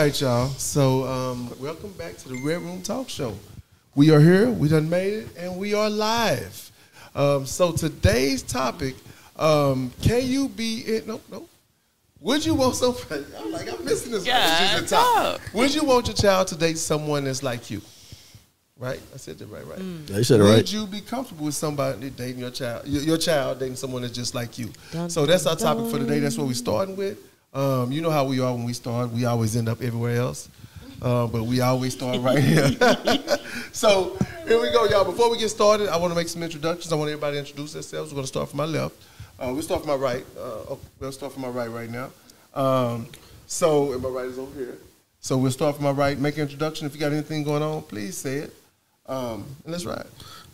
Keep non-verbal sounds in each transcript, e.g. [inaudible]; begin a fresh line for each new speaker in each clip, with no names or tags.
All right, y'all. So, um, welcome back to the Red Room Talk Show. We are here. We done made it, and we are live. Um, so today's topic: um, Can you be it? No, no. Would you want somebody? [laughs] I'm like, I'm missing this. one. This the top. Would you want your child to date someone that's like you? Right? I said that right, right.
Yeah, you said it right.
Would you be comfortable with somebody dating your child? Your, your child dating someone that's just like you. so that's our topic for today. That's what we're starting with. Um, you know how we are when we start. We always end up everywhere else, uh, but we always start right here. [laughs] so here we go, y'all. Before we get started, I want to make some introductions. I want everybody to introduce themselves. We're going to start from my left. Uh, we'll start from my right. Uh, we'll start from my right right now. Um, so, and my right is over here. So we'll start from my right. Make an introduction. If you got anything going on, please say it. Um, and let's ride.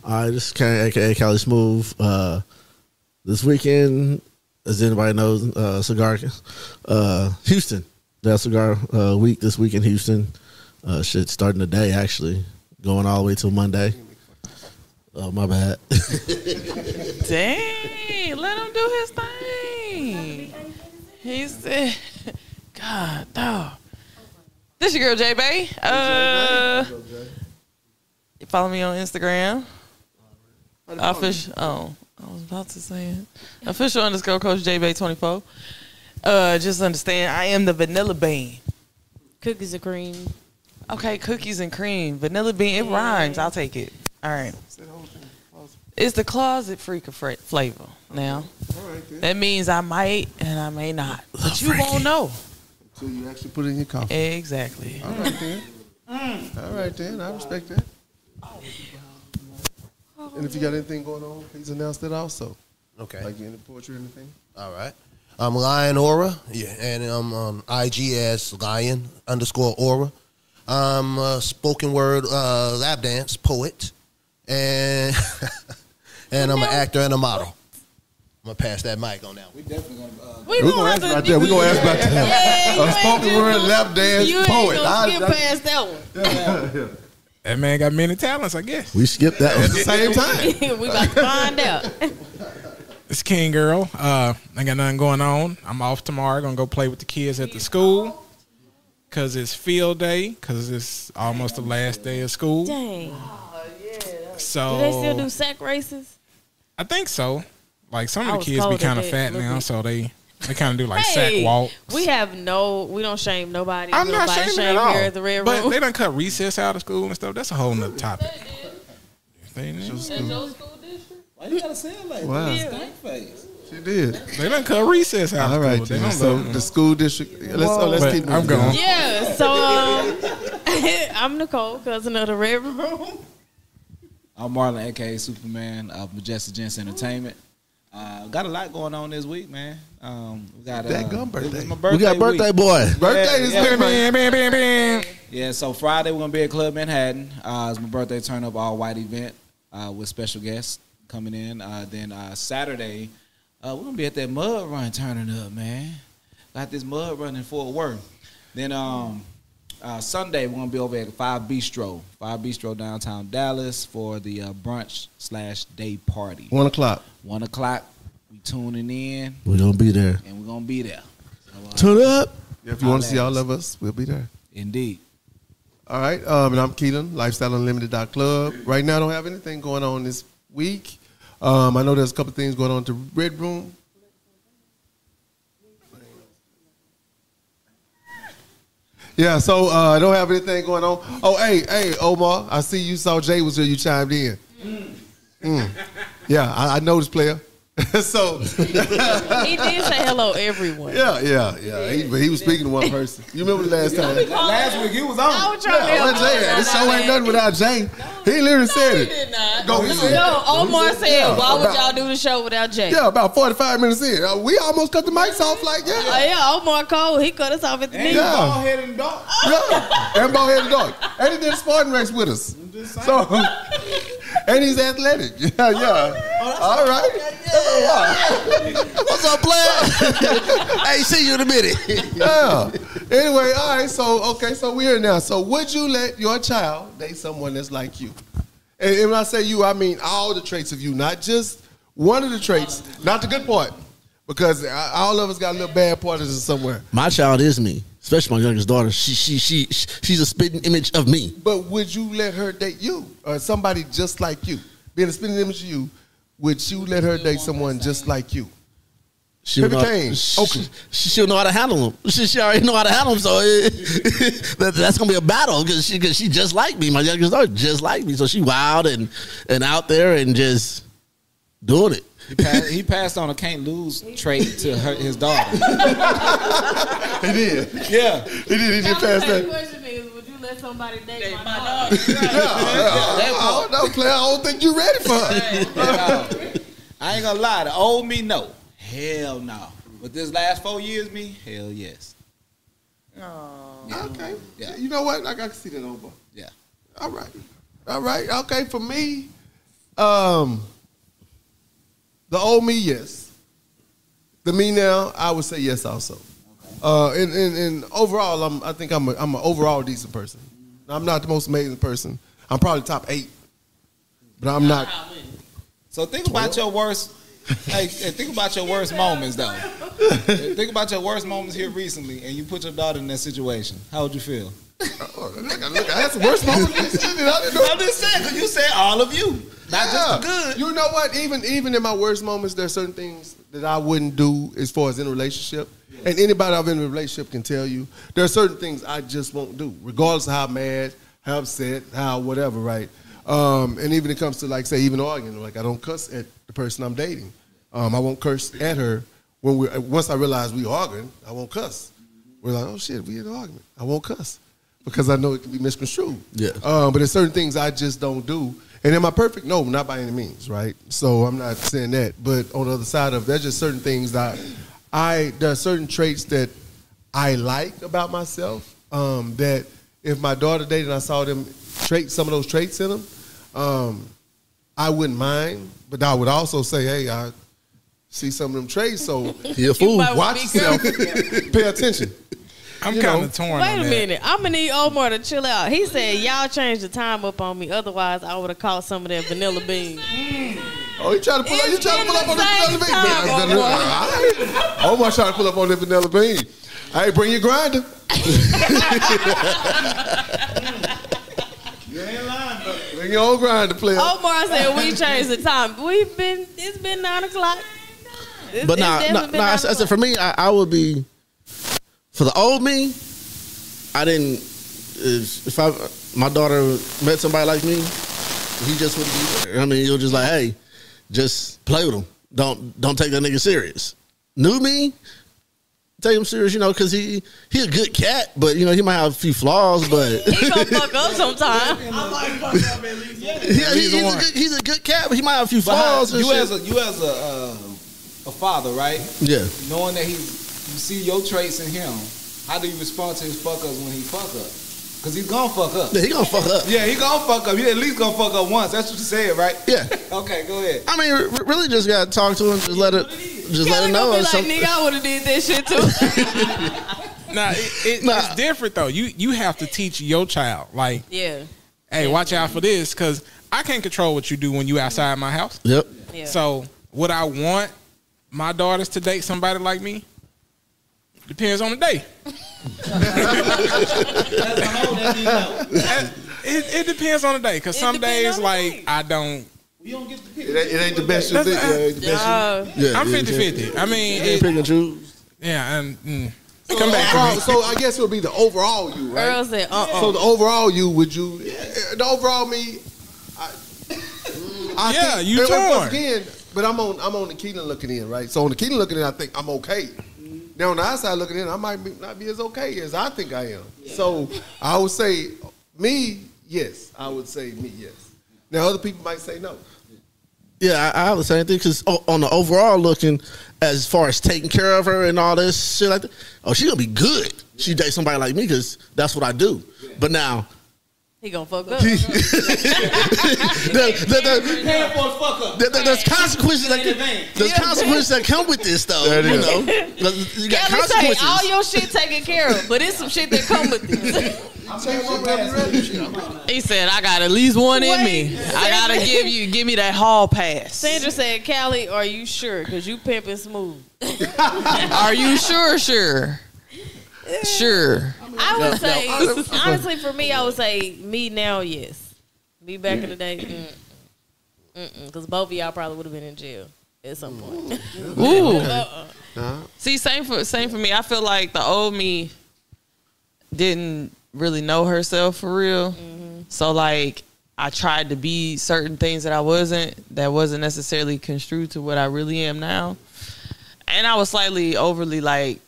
All right, this is Kane, aka Cali Smooth. Uh, this weekend, as anybody knows, uh, cigar, uh, Houston. That cigar uh, week this week in Houston. Uh, shit starting today, actually, going all the way till Monday. Oh my bad. [laughs]
Dang, let him do his thing. He said, [laughs] God, dog. This your girl, J Bay. Uh, you follow me on Instagram. Official. Oh, I was about to say it. Official underscore Coach J Bay twenty four. Uh, just understand, I am the vanilla bean.
Cookies and cream.
Okay, cookies and cream, vanilla bean. It rhymes. I'll take it. All right. It's the closet freak of fra- flavor. Now,
All right then.
that means I might and I may not, but you won't know.
So you actually put it in your coffee.
Exactly.
All right then. All right then. I respect that. And if you got anything going on, please announce that also.
Okay.
Like any poetry or anything.
All right. I'm Lion Aura. Yeah, and I'm on IG as Lion underscore Aura. I'm a spoken word uh, lap dance poet, and [laughs] and I'm an actor and a model. I'm gonna pass that mic on now.
We definitely gonna.
We're gonna ask about that. We're gonna ask about that. A spoken word lap dance
You ain't
poet.
gonna
I-
skip
I-
past that one.
That man got many talents, I guess.
we skipped that
At the same [laughs] time.
we about to find out. [laughs]
It's King Girl. Uh, ain't got nothing going on. I'm off tomorrow. Gonna go play with the kids at the school. Cause it's field day. Cause it's almost the last day of school.
Dang. Yeah.
So
Do they still do sack races?
I think so. Like some of the kids be kind of fat now, so they they kind of do like
hey,
sack walks.
we have no. We don't shame nobody.
I'm
We
not
don't
shaming
shame
at all.
here at the Red
but
Room.
they done cut recess out of school and stuff. That's a whole nother topic. They,
Why you gotta say it like
Wow.
that? Stank face.
She did.
they done cut recess out
All
of school. They
then. So the school district. Let's oh, let's
But
keep.
I'm going.
yeah. So um, [laughs] I'm Nicole, cousin of the Red Room.
I'm Marlon, aka Superman of Majestic Gents Entertainment. Uh, got a lot going on this week, man. Um, we got uh,
That gum
it
birthday.
was my
We
birthday.
got birthday
week.
boy.
Birthday
Yeah,
this
yeah.
week.
Bam, bam, bam, bam.
Yeah, so Friday we're gonna be at Club Manhattan. Uh, it's my birthday turn up all white event uh, with special guests coming in. Uh, then uh, Saturday uh, we're gonna be at that mud run turning up, man. Got this mud run in Fort Worth. Then um, uh, Sunday we're gonna be over at Five Bistro, Five Bistro downtown Dallas for the uh, brunch slash day party.
One o'clock.
One o'clock. We tuning in
We're gonna be there.
and we're gonna be there. So, uh,
Turn up.
If you want to see all of us, we'll be there.
indeed.
All right. Um, and I'm Keelan, lifestyleunlimited.club. Right now, I don't have anything going on this week. Um, I know there's a couple things going on to Red Room. Yeah, so uh, I don't have anything going on. Oh, hey, hey, Omar, I see you saw Jay was here. You chimed in. Mm. Yeah, I, I noticed, player. [laughs] so,
He did say hello, everyone.
yeah, yeah, yeah. He, but he was speaking to one person. You remember the last time?
Last week he was on.
I
on.
was trying to help
where Jay? This show ain't nothing without Jay. He literally said it.
did not.
Go, he said
No, Omar
He
said, "Why would y'all do the show without Jay?"
Yeah, about 45 minutes in. Uh, we almost cut the mics off like,
Uh,
yeah.
yeah, Omar Cole, he cut us off at the knee.
Yeah.
Bald head and dark.
yeah. And bald headed dog. And he did a Spartan race with us. So, [laughs] [laughs] and he's athletic. [laughs] Yeah, yeah. All right. [laughs]
What's up, player? hey, see you in a minute.
Yeah. Anyway, all right. So, okay. So we're here now. So, would you let your child date someone that's like you? And, and when I say you, I mean all the traits of you, not just one of the traits, not the good part. Because uh, all of us got a little bad part of it somewhere.
My child is me. Especially my youngest daughter. She she she she's a spitting image of me.
But would you let her date you or somebody just like you? Being a spitting image of you, would you let her date someone just like you?
She'll know, she,
Oakland.
she, she'll know how to handle them. She, she already know how to handle them, so it, [laughs] that, that's gonna be a battle because she cause she just like me. My youngest daughter just like me, so she wild and and out there and just doing it.
He passed, he passed on a can't lose trait to her, his daughter.
He did.
Yeah.
He did. He did pass
The
that.
question is, would you let somebody date,
Date
my,
my
daughter?
daughter. [laughs]
Yeah, I don't know, player. I don't think you're ready for her.
I ain't gonna lie. The old me, no. Hell no. But this last four years, me, hell yes.
Okay.
Yeah.
You know what? I got to see that over.
Yeah.
All right. All right. Okay. For me, um, the old me, yes. The me now, I would say yes also. Uh, and, and, and overall, I'm, I think I'm a, I'm an overall decent person. I'm not the most amazing person. I'm probably top eight, but I'm not.
So think about your worst. hey, think about your worst moments though. [laughs] think about your worst moments here recently, and you put your daughter in that situation. How would you feel?
Oh, look, had some worst moments. recently that I didn't know.
I'm just saying, because you said all of you, not just the good.
You know what? Even even in my worst moments, there's certain things that I wouldn't do as far as in a relationship. And anybody I've been in a relationship can tell you there are certain things I just won't do, regardless of how mad, how upset, how whatever, right? Um, and even it comes to like say even arguing, like I don't cuss at the person I'm dating. Um, I won't curse at her when we once I realize we arguing, I won't cuss. We're like, oh shit, we in an argument. I won't cuss because I know it can be misconstrued.
Yeah.
Um, but there's certain things I just don't do. And am I perfect? No, not by any means, right? So I'm not saying that. But on the other side of there's just certain things that I there are certain traits that I like about myself. Um, that if my daughter dated and I saw them trait some of those traits in them, um, I wouldn't mind. But I would also say, hey, I see some of them traits, so
you fool.
watch yourself, [laughs] pay attention.
I'm
You
kind
know.
of torn
Wait
on
a
that.
minute. I'm gonna need Omar to chill out. He said y'all changed the time up on me. Otherwise, I would have caught some of that vanilla bean.
Oh, you trying to pull up? You
It's
trying to pull up on the
the
vanilla bean?
same time,
Vanilla-
Omar.
All right. Omar trying to pull up on the vanilla bean. Hey, bring your grinder. [laughs] You ain't lying, buddy. Bring your own grinder, player.
Omar said we changed the time. We've been. It's been nine o'clock. It's-
But
it's
nah,
definitely
nah,
been
nah. I
nine
said I said for me, I, I would be for the old me. I didn't. If, if I my daughter met somebody like me, he just wouldn't be there. I mean, you're just like, hey, just play with him. Don't don't take that nigga serious. New me, take him serious. You know, because he he a good cat, but you know he might have a few flaws, but. [laughs]
He gonna fuck up sometime. [laughs] I might fuck up at least.
Yeah, [laughs] he- he's, a good, he's a good cat, but he might have a few
But
flaws. and
you as a you as a uh, a father, right?
yeah,
Knowing that he, you see your traits in him. How do you respond to his fuck ups when he fuck up? Cause he's gonna fuck up.
yeah, he gonna fuck up.
Yeah, he gonna fuck up. He at least gonna fuck up once. That's what you said, right?
Yeah. [laughs]
Okay, go ahead.
I mean, r- really, just gotta talk to him. Just let it, just let
Kelly
him
gonna
know.
be like,
some-
nigga, I would have did that shit too. [laughs]
Nah, it, it,
Nah.
it's different though. You you have to teach your child like,
yeah,
hey, watch out for this, because I can't control what you do when you outside my house.
Yep.
yeah.
So would I want my daughters to date somebody like me? Depends on the day. it, it depends on the day, because
It
some days like
day.
I don't.
It ain't, it ain't the best you think. It ain't the best
Uh,
Yeah.
I'm
yeah,
50 50. I mean,
You
it,
pick and choose.
yeah, and mm,
you
come back
overall. So I guess it would be the overall you, right?
Earl said, uh, uh
So the overall you, would you? The overall me, I, I
Yeah,
think,
you
and once
torn.
again. But I'm on I'm on the Keelan looking in, right? So on the Keelan looking in, I think I'm okay. Now on the outside looking in, I might be, not be as okay as I think I am. So I would say me, yes. I would say me, yes. Now other people might say no.
Yeah, I, I have the same thing because on the overall looking, as far as taking care of her and all this shit like that, oh, she gonna be good. She date somebody like me because that's what I do. But now,
he gonna fuck up.
the, the, the,
Paying for a fuck up.
the- the- there's consequences that there's consequences that come with this though.
There
You
is.
know, [laughs] you got
Kelly say
consequences.
all your shit taken care of, but it's some shit that come with this. [laughs]
He said, "I got at least one in me. I gotta give you, give me that hall pass.
Sandra said, Cali, are you sure? Because you pimping smooth. [laughs]
Are you sure? Sure. Sure.
I would say, [laughs] honestly, for me, I would say me now, yes. Me back in the day, mm, mm, mm, mm because both of y'all probably would have been in jail at some point.
Ooh. [laughs] Uh-uh.
Nah.
See, same for same for me. I feel like the old me didn't really know herself for real. Mm-hmm. So like I tried to be certain things that I wasn't that wasn't necessarily construed to what I really am now. And I was slightly overly like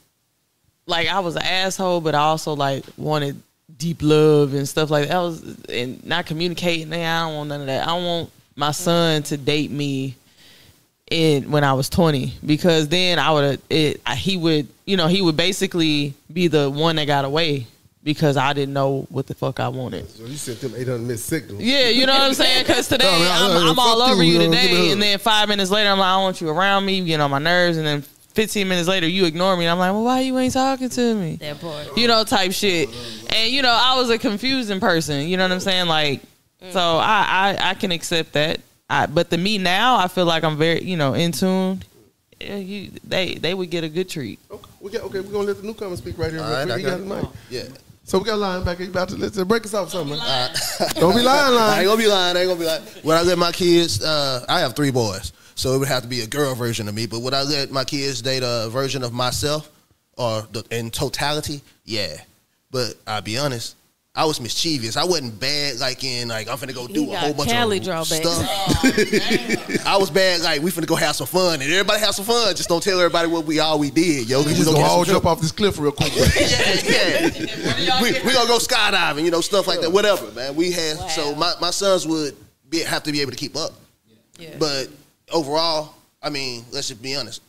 like I was an asshole, but I also like wanted deep love and stuff like that. I was and not communicating. Man, I don't want none of that. I want my son to date me in when I was 20 because then I would it he would you know he would basically be the one that got away because I didn't know what the fuck I wanted.
So you sent them 800 missed signals.
Yeah, you know what I'm saying? Because [laughs] today
No, man,
I'm, I'm all over
you,
you
you know, give me a
today, and then five minutes later I'm like I want you around me, you get on my nerves, and then 15 minutes later you ignore me, and I'm like, well, why you ain't talking to me?
that part.
you know, type shit. And you know, I was a confusing person. You know what I'm saying? Like, so I I, I can accept that. I, but the me now, I feel like I'm very you know in tune. Yeah, you, they they would get a good treat.
Okay, we got, okay, we're gonna let the newcomer speak right here.
All
real
right,
quick.
I got
got the mic.
Yeah.
So we got a line back. here. about to let's break us off something. man. Don't be lying, [laughs]
I ain't gonna be lying. I ain't gonna be lying. When I let my kids, uh, I have three boys, so it would have to be a girl version of me. But would I let my kids date a version of myself, or the, in totality? Yeah. But I'll be honest. I was mischievous. I wasn't bad like in like I'm finna go do
He
a whole bunch
Cali
of
drawbacks.
stuff. [laughs] I was bad like we finna go have some fun and everybody have some fun. Just don't tell everybody what we all we did, yo.
We just gonna all jump off this cliff real quick. [laughs]
yeah, yeah. we, we gonna go skydiving, you know, stuff like that, whatever, man. We had so my, my sons would be have to be able to keep up.
Yeah.
But overall, I mean, let's just be honest.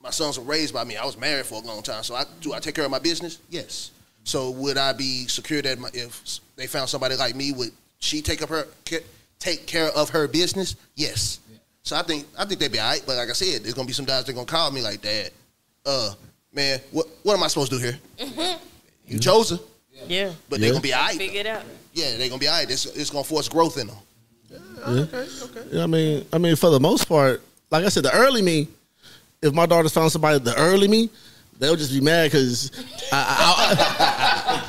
My sons were raised by me. I was married for a long time, so I do I take care of my business? Yes. So would I be secure that my, if they found somebody like me, would she take up her ca- take care of her business? Yes. So I think I think they'd be all right. But like I said, there's gonna be some guys that are gonna call me like, Dad, uh, man, what what am I supposed to do here? You chose her,
Yeah.
but
Yeah.
they're gonna be all right.
Figure it out.
Yeah, they're gonna be all right. It's, it's gonna force growth in them.
Oh, okay, okay.
Yeah, I mean, I mean, for the most part, like I said, the early me. If my daughters found somebody, the early me, they'll just be mad because I,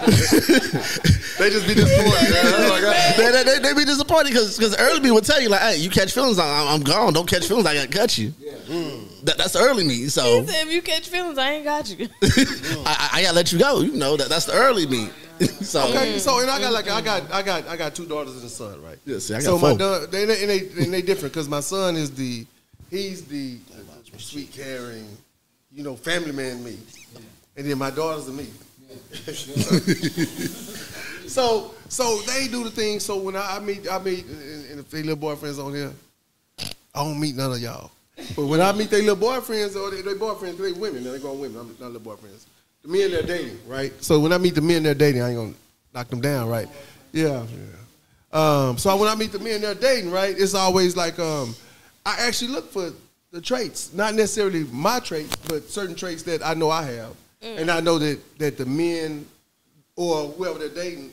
I, [laughs]
They just be disappointed. man. Oh
they, they, they, they be disappointed because because early me would tell you like, hey, you catch feelings, I'm, I'm gone. Don't catch feelings, I got to cut you. Mm. That, that's the early me. So
said, if you catch feelings, I ain't got you. [laughs]
I, I, I gotta let you go. You know that that's the early me. [laughs] so
Okay, mm. so and I got like I got I got I got two daughters and a son, right?
Yeah, see, I got
so my
four.
da- they they and they, and they different because my son is the he's the sweet, caring, you know, family man me, and then my daughters are me. [laughs] so so they do the thing. So when I, I meet I meet and, and if they little boyfriends on here, I don't meet none of y'all. But when I meet their little boyfriends or they, they boyfriends, they women, they're grown women. I'm not little boyfriends. The men they're dating, right? So when I meet the men they're dating, I ain't gonna knock them down, right? Yeah, yeah. Um, so when I meet the men they're dating, right, it's always like um, I actually look for the traits, not necessarily my traits, but certain traits that I know I have, and I know that that the men or whoever they're dating,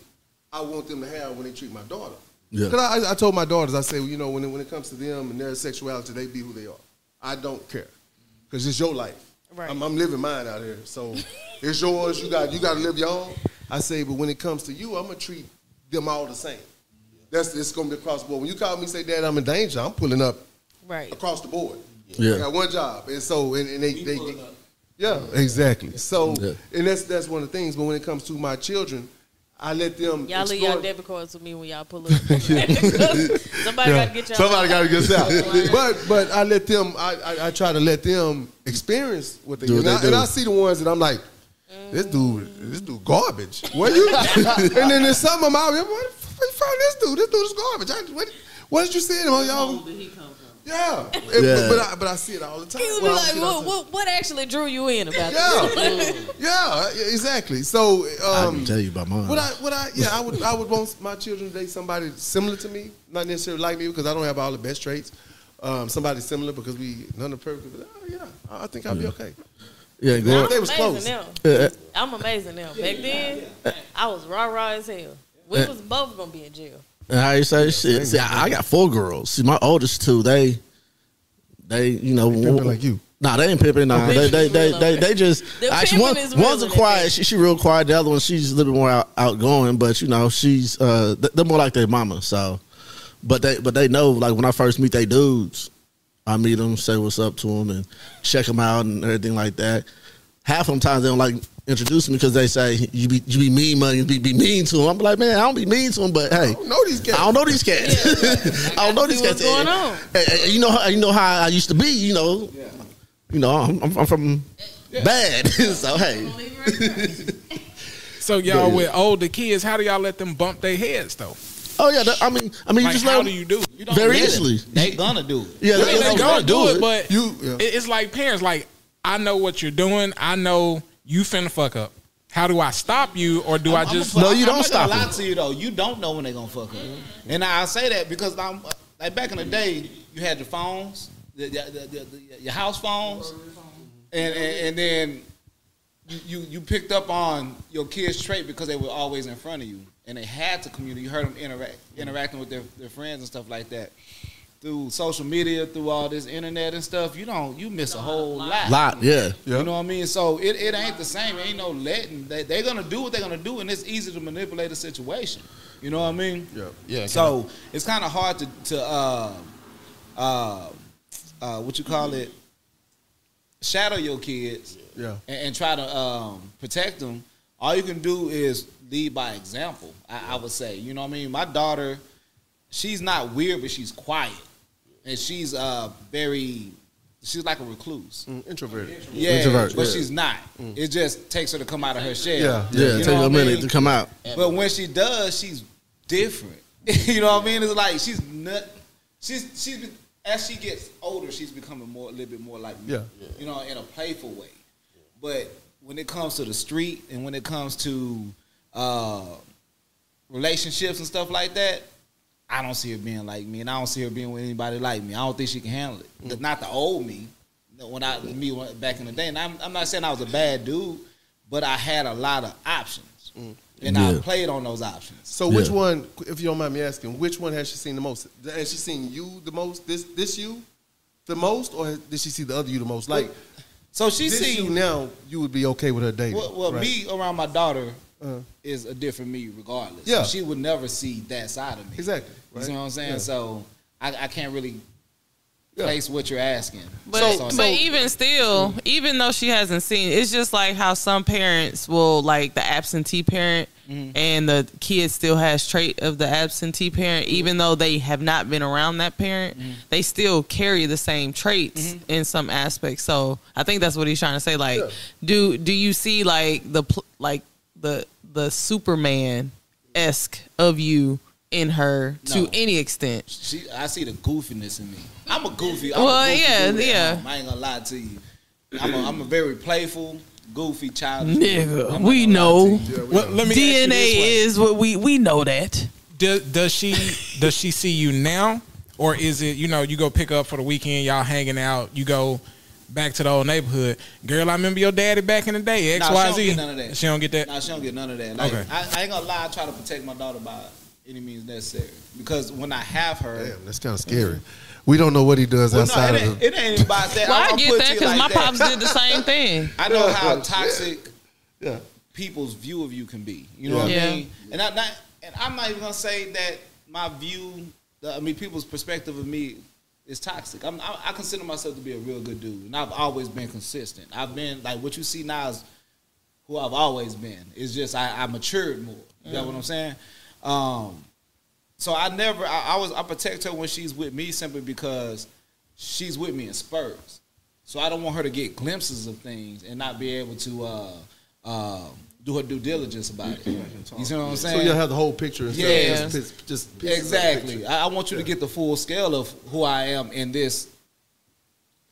I want them to have when they treat my daughter.
Yeah.
Because I, I told my daughters, I said, you know, when it, when it comes to them and their sexuality, they be who they are. I don't care, because it's your life.
Right.
I'm, I'm living mine out here, so it's yours. You got you got to live your own. I say, but when it comes to you, I'm gonna treat them all the same. That's it's gonna be across the board. When you call me, and say, Dad, I'm in danger. I'm pulling up
right.
across the board.
Yeah.
I got one job, and so and, and they, they, yeah, exactly. So
Yeah.
and that's that's one of the things. But when it comes to my children, I let them.
Y'all leave
explore-
y'all debit cards with me when y'all pull up. [laughs] Somebody
Yeah.
got to get y'all.
Somebody got to get [laughs] out. but but I let them. I, I I try to let them experience what they
Do
do.
what
And,
they
I, and. I see the ones that I'm like, this mm. dude, this dude garbage. What you? [laughs] and then there's some of them out here. Where the fuck you found this dude? This dude is garbage. I, what, what did you see him on y'all? Yeah, And-
Yeah.
But, but I but I see it all the time.
He would
Well, I
like,
see it all
what, what, what actually drew you in about this? [laughs]
Yeah, yeah, exactly. So
I
um,
can tell you about mine.
Would I? Would I? Yeah, I would. I would want my children to date somebody similar to me, not necessarily like me, because I don't have all the best traits. Um, somebody similar because we none of perfect. But, oh, yeah, I I think I'll be okay.
yeah,
Now,
go
if they was
amazing
close.
now.
Yeah.
I'm amazing now. Back then, I was rah rah as hell. We was both gonna be in jail.
And how you say shit? See, I, I got four girls. See, my oldest two, they, they, you know,
Pimping like you.
Nah, they ain't pimping. Nah, they they they they, they just
The
actually one
pimping
one's a
real
quiet. She, she real quiet. The other one she's a little bit more out, outgoing, but you know she's uh they're more like their mama. So, but they but they know like when I first meet they dudes, I meet them, say what's up to them, and check them out and everything like that. Half of them times they don't like introduce me because they say you be you be mean money, be be mean to them. I'm like man, I don't be mean to them, but hey,
I don't know these cats.
I don't know these cats. [laughs] I don't know these
what's
cats.
going on.
and- and you know, how- you know how I used to be. You know, you know, I'm, I'm, I'm from bad. [laughs] so hey, [laughs]
So y'all with older kids, how do y'all let them bump their heads though?
oh yeah. that- I mean, I mean,
Like
you just
how
let
do you do? it?
You don't
Very
it.
easily.
They gonna do it.
Yeah,
I mean,
they,
they
they
gonna do it, but
You- yeah.
it- it's like parents. Like I know what you're doing. I know you finna fuck up. How do I stop you, or do I
I'm-
just?
I'm,
No, you
I'm
don't stop
gonna lie
them.
to you though. You don't know when they're gonna fuck up, and I say that because I'm like back in the day, you had the phones, the, the, the, the, the- your house phones, and, and and then you, you you picked up on your kids' trait because they were always in front of you, and they had to communicate. You heard them interact interacting with their, their friends and stuff like that. Through social media, through all this internet and stuff, you don't you miss a whole lot.
lot. Yeah,
Yeah.
You know what I mean? So it, it ain't the same. It ain't no letting. They, they're gonna do what they're gonna do, and it's easy to manipulate a situation. You know what I mean?
Yeah.
Yeah.
So it's kind of hard to to uh, uh, uh, what you call it, shadow your kids
Yeah.
and, and try to um, protect them. All you can do is lead by example. I, I would say. You know what I mean? My daughter, she's not weird, but she's quiet, and she's uh, very. She's like a recluse.
Mm, introverted.
Yeah,
Introvert,
but
yeah.
she's not. It just takes her to come out of her shell.
Yeah,
yeah.
You
take
know
a minute
mean?
to come out.
But when she does, she's different. [laughs] you know what I mean? It's like she's not. She's she's been, as she gets older, she's becoming more a little bit more like me.
Yeah.
You know, in a playful way. But when it comes to the street and when it comes to uh, relationships and stuff like that, I don't see her being like me, and I don't see her being with anybody like me. I don't think she can handle it.
Mm.
Not the old me, when I me when- back in the day. And I'm, I'm not saying I was a bad dude, but I had a lot of options, and I played on those options.
So which one, if you don't mind me asking, which one has she seen the most? Has she seen you the most? This this you the most, or did she see the other you the most? Like
So she
see you now, you would be okay with her dating.
well, well
right?
me around my daughter
Uh,
is a different me regardless.
Yeah.
she would never see that side of me.
exactly.
You
Right?
see what I'm saying?
Yeah.
So I, I can't really
Yeah.
place what you're asking.
But
So-
but even still, even though she hasn't seen, it's just like how some parents will like the absentee parent,
Mm-hmm.
and the kid still has trait of the absentee parent, even though they have not been around that parent,
Mm-hmm.
they still carry the same traits in some aspects. So I think that's what he's trying to say. Like, do do you see like the like the the Superman esque of you in her to any extent?
She, I see the goofiness in me. I'm a goofy. I'm
Well,
a goofy
yeah,
dude at
yeah.
home. I ain't gonna lie to you. I'm a, I'm a very playful, goofy child.
Nigga, we know.
to you.
Well, let me
DNA is what we we know that.
does, does she does she see you now or is it you know you go pick up for the weekend y'all hanging out you go back to the old neighborhood girl i remember your daddy back in the day
Nah,
xyz
she don't get none of that.
she don't get that
Nah, she don't get none of that. Like,
Okay.
I, I ain't gonna lie. I try to protect my daughter by any means necessary because when I have her,
Damn, that's kind of scary. We don't know what he does
Well, no,
outside
it,
of
ain't,
the.
it ain't about that.
Well,
I'm
I get
put
that because
like
my
that.
pops did the same thing. [laughs]
I know how [laughs] toxic
Yeah.
people's view of you can be. You know what I mean? And I not, and I'm not even gonna say that my view. I mean, people's perspective of me is toxic. I'm, I, I consider myself to be a real good dude, and I've always been consistent. I've been like what you see now is who I've always been. It's just I, I matured more. You know what I'm saying? Um, so I never. I, I was. I protect her when she's with me simply because she's with me in spurts. So I don't want her to get glimpses of things and not be able to uh, uh, do her due diligence about it. You see what I'm saying?
So you'll have the whole picture. Instead
Yeah.
of just, just, just
exactly. I, I want you to get the full scale of who I am in this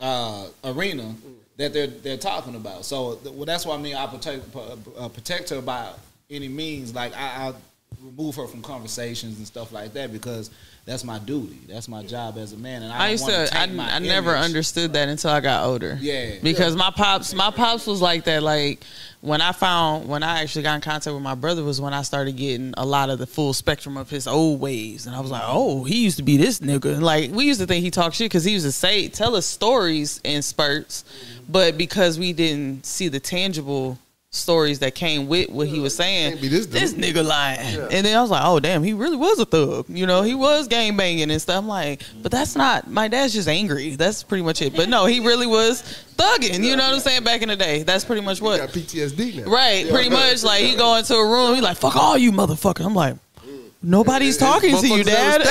uh, arena that they're they're talking about. So well, that's why I mean I protect uh, protect her by any means. Like I, I remove her from conversations and stuff like that because that's my duty. That's my job as a man, and I,
I used
wanna.
I, I never understood that until I got older.
Yeah.
Because my pops, my pops was like that. Like when I found, when I actually got in contact with my brother, was when I started getting a lot of the full spectrum of his old ways, and I was like, oh, he used to be this nigga. And like we used to think he talked shit because he used to say, tell us stories in spurts, but because we didn't see the tangible stories that came with what he was saying,
this
this nigga lying. And then I was like, oh damn, he really was a thug. You know, he was gang banging and stuff. I'm like, but that's not my dad's just angry. That's pretty much it. But no, he really was thugging. You know what I'm saying? Back in the day. That's pretty much what
got PTSD now.
Right, pretty much. Like he go into a room, he like, fuck all you motherfucker. I'm like, nobody's talking to you, dad.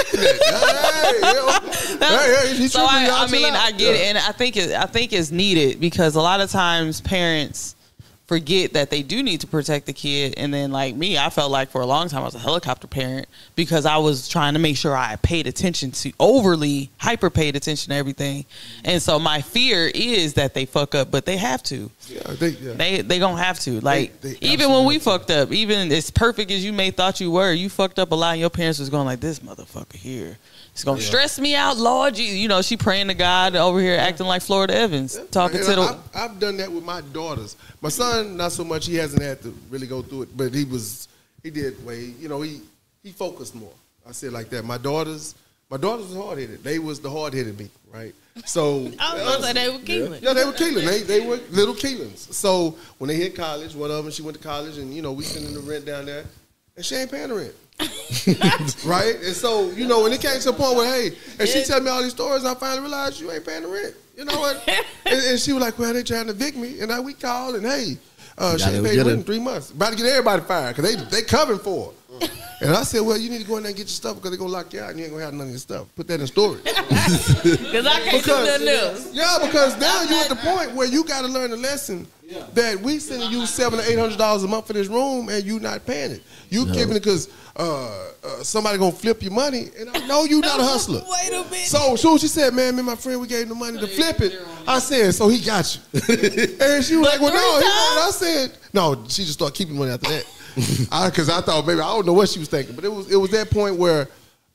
Oh. [laughs] he
so I, I mean. I get it, and I think it, I think it's needed because a lot of times parents forget that they do need to protect the kid, and then like me, I felt like for a long time I was a helicopter parent because I was trying to make sure I paid attention to overly hyper paid attention to everything, and so my fear is that they fuck up, but they have to.
Yeah, they, yeah.
They they gonna have to. Like
they
even when we fucked up, even as perfect as you may thought you were, you fucked up a lot. And your parents was going like this motherfucker here. It's gonna stress me out, Lord. You, you know, she praying to God over here, acting like Florida Evans, talking
And
to the.
I've, I've done that with my daughters. My son, not so much. He hasn't had to really go through it, but he was. He did way. You know, he he focused more. I said like that. My daughters, my daughters was hard headed. They was the hard headed me, right? So [laughs]
I was gonna say they were Keelan.
Yeah, they were Keelan. They they were little Keelans. So when they hit college, one of them she went to college, and you know we sending the rent down there, and she ain't paying the rent. [laughs] right? And so, you know, when it came to a point where, hey, and she tell me all these stories, I finally realized you ain't paying the rent. You know what? [laughs] and, and she was like, well, they trying to evict me. And I, we called, and hey, uh, she ain't paid
get
rent
it.
in three months. About to get everybody fired because they, they covering for her. [laughs] And I said, well, you need to go in there and get your stuff because they're going to lock you out and you ain't going to have none of your stuff. Put that in storage. [laughs]
Because I can't because, do nothing else.
Yeah, because now you're at the point where you got to learn the lesson that we sending you seven or eight hundred dollars a month for this room and you not paying it. You giving it because uh, uh, somebody gonna flip your money, and I know you not a [laughs] hustler.
Wait a minute.
So soon she said, "Man, me and my friend, we gave him the money to flip it," I said, "So he got you." and she was like, "Well, no." He, I said, "No." She just started keeping money after that, [laughs] because I, thought maybe I don't know what she was thinking, but it was it was that point where.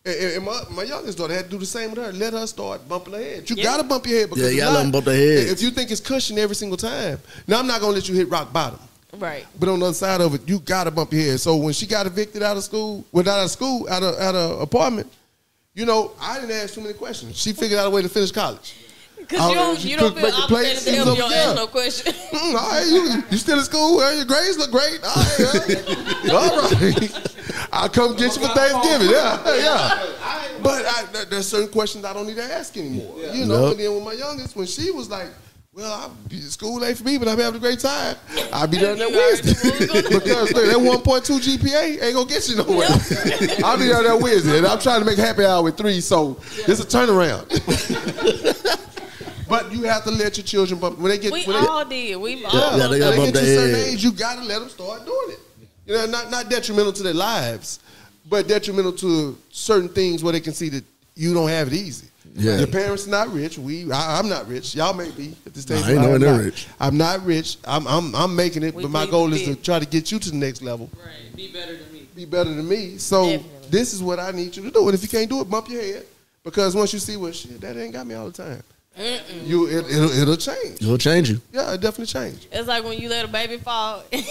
And and my, my youngest daughter had to do the same with her. Let her start bumping her head. You gotta bump your head because
Yeah, you
if
gotta let
not,
'em bump their head.
If you think it's cushion every single time, now I'm not gonna let you hit rock bottom.
Right.
But on the other side of it, you gotta bump your head. So when she got evicted out of school, well, not out of school, out of out of apartment, you know, I didn't ask too many questions. She figured out a way to finish college.
Because
Oh,
you don't, you don't feel
make the
obligated
plates,
to help.
and
You don't
stuff,
ask
yeah.
no question. [laughs]
Mm, all right, you, you still in school? Well, your grades look great. All right, well, [laughs] all right. I'll come get you for Thanksgiving. Yeah, yeah. But I, there's certain questions I don't need to ask anymore. You know,
Nope.
and then with my youngest, when she was like, well, I, school ain't for me, but I'm having a great time. I'll be there that
You
Wednesday.
knew what was gonna
because look, that 1.2 GPA ain't gonna get you nowhere. [laughs] I'll be there that Wednesday, and I'm trying to make happy hour with three, so it's a turnaround. But you have to let your children bump when they get
We
when they,
did. We've all
yeah,
yeah,
they gotta
they get to a
their
certain
head.
age, you gotta let them start doing it. You know, not not detrimental to their lives, but detrimental to certain things where they can see that you don't have it easy.
Yeah.
Your parents are not rich. We, I, I'm not rich. Y'all may be at this stage.
Nah, I ain't
but
nowhere
I'm not.
rich.
I'm not rich. I'm I'm I'm making it,
We
but my
plead
goal
the
is to try to get you to the next level.
Right, be better than me.
Be better than me. So
Definitely.
this is what I need you to do. And if you can't do it, bump your head because once you see, well, shit, that ain't got me all the time. You, it, it'll, it'll change.
It'll change you.
Yeah, it definitely change.
It's like when you let a baby fall, [laughs] and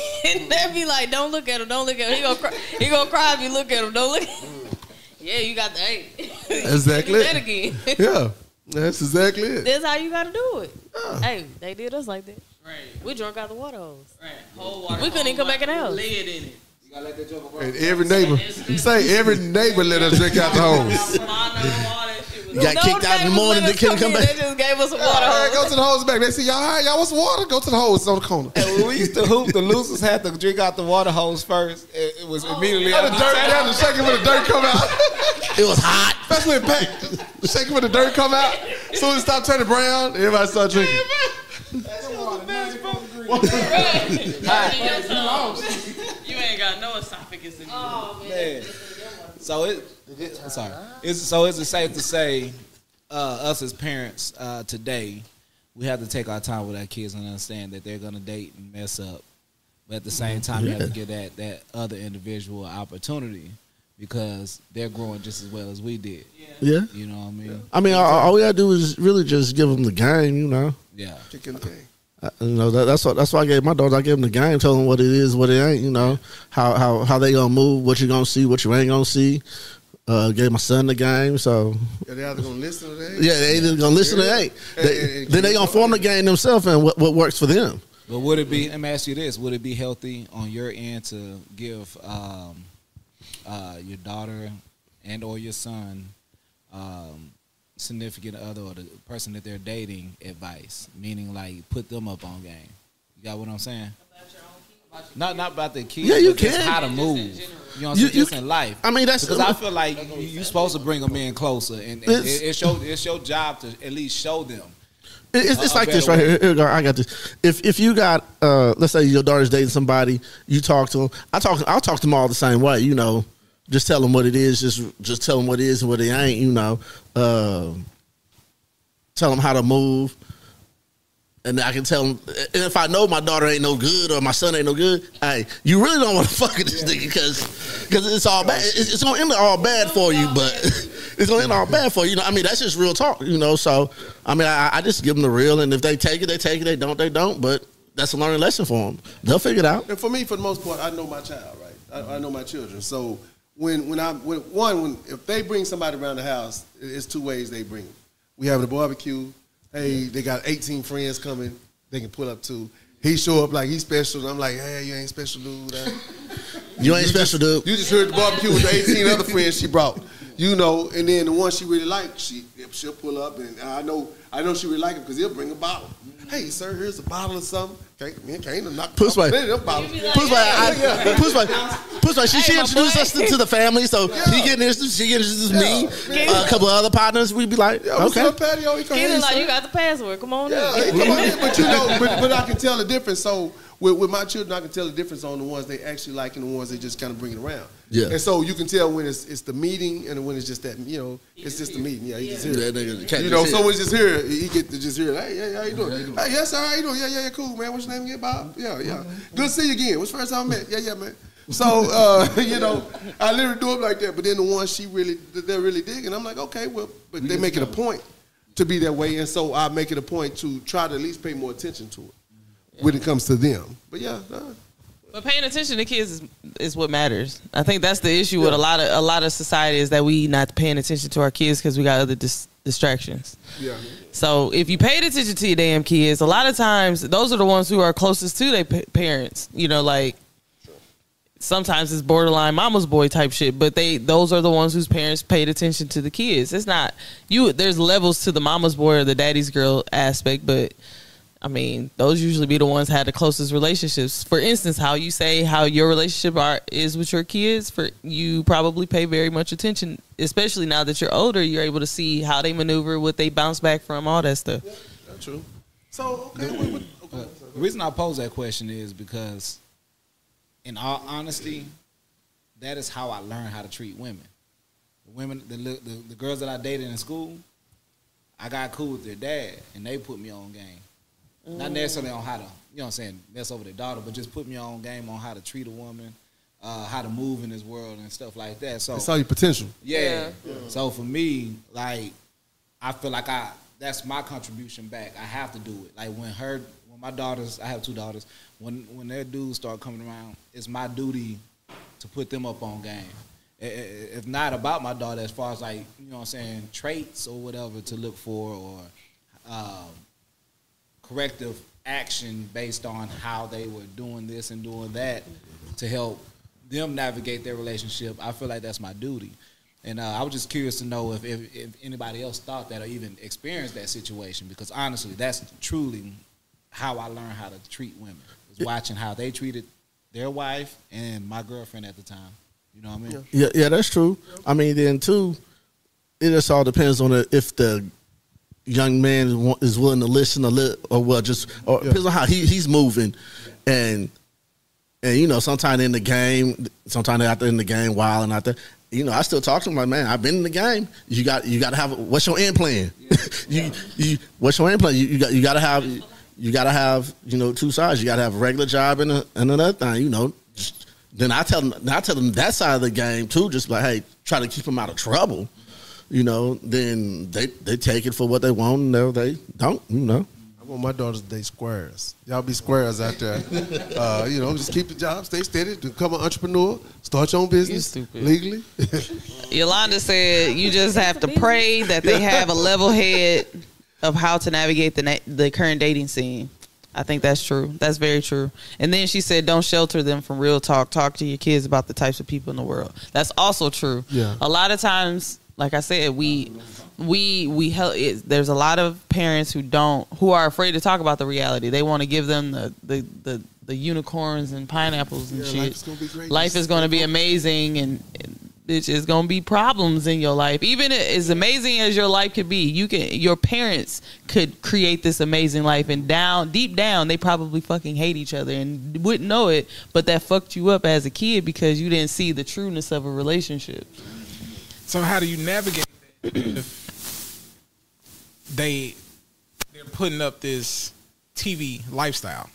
they be like, "Don't look at him, don't look at him." He gonna cry. He gonna cry if you look at him. Don't look. Mm. yeah, you got the eight. [laughs]
Exactly.
do that again. [laughs]
Yeah, that's exactly it.
That's how you gotta do it.
Yeah.
Hey, they did us like that.
Right,
We drunk out the water hose.
right. Whole water.
We couldn't even come back in the house.
Lead in it.
You gotta let that joke go.
And every neighbor, say every neighbor let us drink out the hose.
Mono, all that shit was
You got
No
kicked out in the morning,
let
they couldn't come
in.
back.
They just gave us a water
All right, go
hose.
to the hose back. They see y'all, all right, y'all want some water? Go to the hose. It's on the corner.
And when we used to hoop, the losers had to drink out the water hose first. It, it was oh, immediately
Let the
after
dirt down and shake it when the dirt come out.
It was hot.
Especially in pack. Shake it when the dirt come out. As soon as it stop turning brown, everybody start drinking. [laughs]
You ain't got no esophagus in you.
Oh Man. So it, it sorry. It's, so is it safe to say, uh, us as parents uh, today, we have to take our time with our kids and understand that they're gonna date and mess up, But at the same time, you have to
Yeah.
give that that other individual opportunity because they're growing just as well as we did.
Yeah.
You know what I mean?
I mean, all, all we gotta do is really just give them the game, you know.
Yeah.
Kicking the game.
Uh, You know that, that's what that's why I gave my daughter. I gave them the game, tell them what it is, what it ain't. You know how how how they gonna move, what you gonna see, what you ain't gonna see. Uh, gave my son the game, so
Yeah, they either gonna listen to that.
yeah, they either gonna listen or they ain't. They, then they gonna form the game themselves and what, what works for them.
But would it be? Let me ask you this: Would it be healthy on your end to give um, uh, your daughter and or your son, um, significant other or the person that they're dating, advice? Meaning, like, put them up on game. You got what I'm saying? Not not about the kids.
Yeah, you
but just
can.
how to move. You know, what I'm
You-
saying?
you
just in life.
I mean, that's
because I feel like you, you're supposed to bring them in closer, and, and
It's-
it's your it's your job to at least show them.
It's, it's
A- a
like this right
way.
here. Here. I got this. If if you got, uh, let's say your daughter's dating somebody, you talk to them. I talk. I'll talk to them all the same way. You know, just tell them what it is. Just just tell them what it is and what it ain't. You know, uh, tell them how to move. And I can tell them, and if I know my daughter ain't no good or my son ain't no good, hey, you really don't want to [laughs] fuck with this nigga because it's all bad. It's, it's gonna end all bad for you, but [laughs] it's gonna end all bad for you. You know, I mean, that's just real talk. You know, so I mean, I, I just give them the real, and if they take it, they take it. They don't, they don't. But that's a learning lesson for them. They'll figure it out.
And for me, for the most part, I know my child, right? I, I know my children. So when when I when, one when if they bring somebody around the house, it's two ways they bring. 'em. We have the barbecue. Hey, they got 18 friends coming. They can pull up to. He show up like he's special. I'm like, hey, you ain't special, dude. [laughs]
You ain't special, dude.
You just heard the barbecue with the 18 other friends she brought. You know, and then the one she really liked, she she'll pull up, and I know I know she really like him because he'll bring a bottle. Mm-hmm. Hey, sir, here's a bottle of something. Can't, man, can't knock
Push
off
my-
any of them bottles.
Push my, I, push my, push my. She, she introduced us to, to the family, so he getting introduced. She getting introduced to me, uh, a couple of other partners. We'd be like,
Yeah, what's
okay,
up, patio? He come,
He like you got the password. Come on
Yeah,
in.
hey, come on in. But you know, but, but I can tell the difference. So with, with my children, I can tell the difference on the ones they actually like and the ones they just kind of bring it around.
Yeah.
And so you can tell when it's it's the meeting and when it's just that you know it's just the meeting. Yeah, he just here.
That nigga can't
You know,
just
so
hear.
just here, he get to just hear. Hey, yeah, how you doing? Hey, yes, sir. How you doing? Yeah, yeah, yeah. Cool, man. What's your name again, Bob? Yeah, yeah. Good to see you again. What's the first time I met? Yeah, yeah, man. So uh, [laughs] you know, I literally do it like that. But then the ones she really, they're really digging. I'm like, okay, well, but they make it a point to be that way, and so I make it a point to try to at least pay more attention to it when it comes to them. But yeah, nah.
But paying attention to kids is, is what matters. I think that's the issue with a lot of a lot of society is that we not paying attention to our kids because we got other dis- distractions.
yeah.
So if you paid attention to your damn kids, a lot of times those are the ones who are closest to their pa- parents. You know, like sometimes it's borderline mama's boy type shit, but they those are the ones whose parents paid attention to the kids. It's not you. There's levels to the mama's boy or the daddy's girl aspect, but I mean those usually be the ones that had the closest relationships. For instance, how you say how your relationship are is with your kids, for you probably pay very much attention, especially now that you're older. You're able to see how they maneuver, what they bounce back from, all that stuff.
That's true. So okay, what, what, okay.
Uh, the reason I pose that question is because, in all honesty, that is how I learned how to treat women. The women, the, li- the the girls that I dated in school, I got cool with their dad, and they put me on game. Not necessarily on how to, you know, what I'm saying, mess over their daughter, but just put me on game on how to treat a woman, uh, how to move in this world and stuff like that. So
I saw your potential.
yeah. So for me, like, I feel like I that's my contribution back. I have to do it. Like when her, when my daughters, I have two daughters. When when their dudes start coming around, it's my duty to put them up on game. I- I- If not about my daughter, as far as like you know, what I'm saying traits or whatever to look for, or um, corrective action based on how they were doing this and doing that to help them navigate their relationship. I feel like that's my duty. And uh, I was just curious to know if, if, if anybody else thought that or even experienced that situation because honestly, that's truly how I learned how to treat women. Was watching how they treated their wife and my girlfriend at the time. You know what I mean?
Yeah, yeah, that's true. I mean, then too, it just all depends on the, if the young man is willing to listen or li- or what, just or depends on how he he's moving, and and you know, sometimes in the game, sometimes out there in the game, wild and out there. You know, I still talk to him like, man, I've been in the game. You got you got to have what's your end plan? [laughs] you you what's your end plan? You, you got you got to have. you gotta have you know two sides. You gotta have a regular job and a, and another thing. You know, Just- then I tell them, I tell them that side of the game too. Just like, hey, try to keep them out of trouble. You know, then they they take it for what they want, No, they they don't. You know,
I want my daughters to date squares. Y'all be squares out there. [laughs] Uh, you know, just keep the job, stay steady, become an entrepreneur, start your own business legally. [laughs]
Yolanda said you just have to pray that they have a level head of how to navigate the na- the current dating scene. I think that's true. That's very true. And then she said, "Don't shelter them from real talk. Talk to your kids about the types of people in the world." That's also true.
Yeah.
A lot of times, like I said, we we we help. It, there's a lot of parents who don't who are afraid to talk about the reality. They want to give them the the the, the unicorns and pineapples and
Yeah,
shit.
life is gonna be great.
Life is going to be amazing, and, and bitch, it's going to be problems in your life. Even as amazing as your life could be, you can your parents could create this amazing life, and down deep down, they probably fucking hate each other and wouldn't know it, but that fucked you up as a kid because you didn't see the trueness of a relationship.
So how do you navigate that if they they're putting up this TV lifestyle?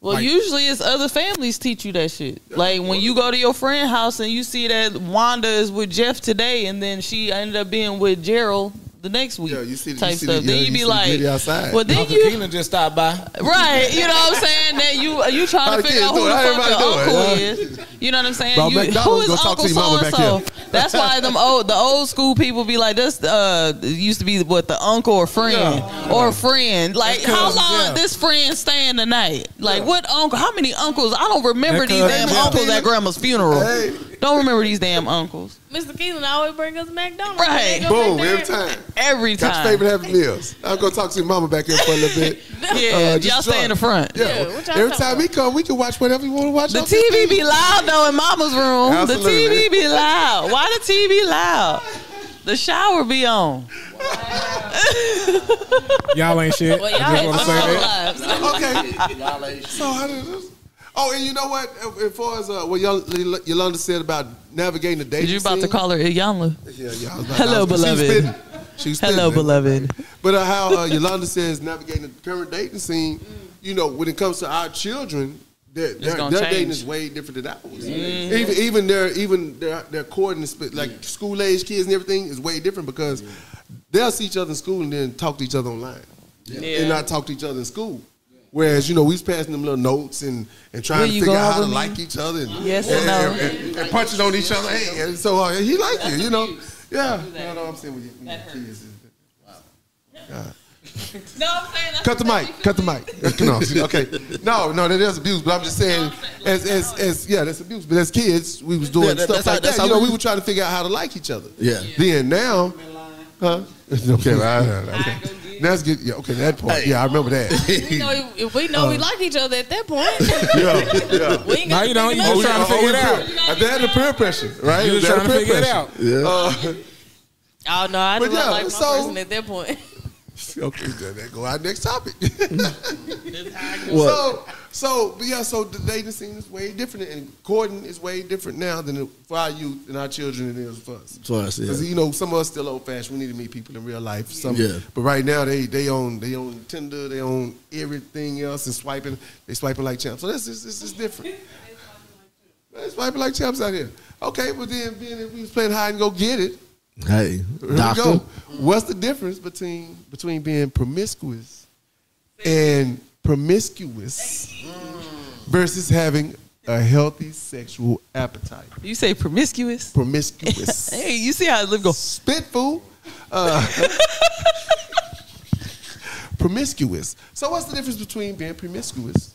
Well,
Like-
usually it's other families teach you that shit. Like when you go to your friend house and you see that Wanda is with Jeff today, and then she ended up being with Gerald the next week.
Yeah, you see the-
type
you see the-
stuff.
yeah,
then you
you
be
see the
like,
outside.
well, then
Uncle
you
Keelan just stopped by.
right. You know what I'm saying? That you are you [laughs] trying to figure out who the
How
fuck your
everybody
uncle is. You know what I'm saying?
Bro,
You, who is
go talk to
Uncle
your
So and So? That's why them [laughs] old the old school people be like this. Uh, used to be what the uncle or friend or friend. Like how long
yeah.
this friend staying tonight? night? Like what uncle? How many uncles? I don't remember these damn
yeah.
uncles at grandma's funeral.
Hey.
Don't remember these damn uncles.
Mr. Keelan always bring us McDonald's.
Right.
Boom, every time.
Every
Got your
time.
favorite happy meals. I'll go talk to your mama back here for a little bit. [laughs]
Yeah,
Uh, just
y'all stay in the front.
Yeah.
Yeah, y'all
every
talking
time he come, we can watch whatever you want to watch.
The TV be loud though in Mama's room.
Absolutely.
The TV be loud. Why the TV loud? The shower be on.
Y'all ain't shit.
Well, y'all
just want to say
had
that.
some lives.
Okay. So how did this? Oh, and you know what? As far as uh, what Yol- Yolanda said about navigating the dating
you about to call her Iyanla?
Yeah, yeah. About-
Hello, beloved.
spitting. She was
Hello, beloved.
But uh, how uh, Yolanda says navigating the current dating scene, you know, when it comes to our children, their, their, their dating is way different than ours. Even even their even their their split- like school age kids and everything, is way different because they'll see each other in school and then talk to each other online, and not talk to each other in school. Whereas you know we was passing them little notes and, and trying to figure out
out
how to
me?
like each other and,
Yes
and,
or no?
and, and- and punching on each other. Hey, and so uh, he liked it, you know. Yeah, you know what I'm saying with your, with your kids. God.
No, I'm saying [laughs]
Cut the mic. Cut the mic. no, okay. No, no, that is abuse. But I'm just saying, as as as yeah, that's abuse. But as kids, we was doing
Yeah, that-
stuff
that's how-
like that. You know,
we-
we were trying to figure out how to like each other.
Yeah.
Then now, huh? [laughs] okay, right, right, right, okay. That's good. Yeah, okay, that point. Yeah, I remember that.
We know, if we know we like each other at that point.
yeah, [laughs] yeah.
We ain't
No,
got
you don't. You
to
just trying to figure it out.
out. They had the peer pressure, right?
You just
They had
trying to
the
figure it
pressure.
out.
Uh,
Oh no, I
But
do not
yeah,
like my
so-
person at that point. [laughs]
okay, then that go our next topic. [laughs]
What?
So, so, but yeah, so the dating scene is way different, and courting is way different now than it, for our youth and our children it is for us.
For us, yeah.
Because you know, some of us still old fashioned. We need to meet people in real life. Some,
Yeah.
But right now, they they own they own Tinder, they own everything else, and swiping. They swiping like champs. So this is this is different. [laughs] They swiping like champs out here. Okay, but then being that we was playing hide and go get it.
Hey,
Here
doctor.
we go. What's the difference between between being promiscuous and promiscuous versus having a healthy sexual appetite?
You say promiscuous?
Promiscuous. [laughs]
Hey, you see how I live go?
Spit fool. Uh, [laughs] promiscuous. So what's the difference between being promiscuous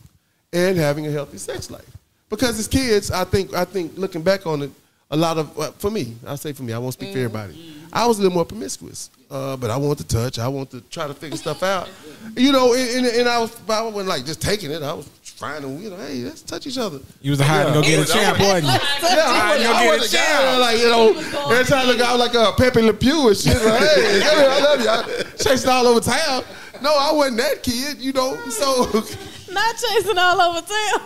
and having a healthy sex life? Because as kids, I think I think looking back on it, a lot of well, for me, I say for me, I won't speak for everybody. I was a little more promiscuous, uh, but I want to touch. I want to try to figure stuff out. You know, and, and, and I was I wasn't like just taking it. I was trying to, you know, hey, let's touch each other.
You was a hide and go get a champ, wasn't you?
Yeah, I,
Go
I,
get
was
a
a guy
job.
like you know. Every time I look out like a Pepe Le Pew and shit. Like, hey, [laughs] hey, I love you. I chasing all over town. No, I wasn't that kid. You know, so [laughs]
Not chasing all over town.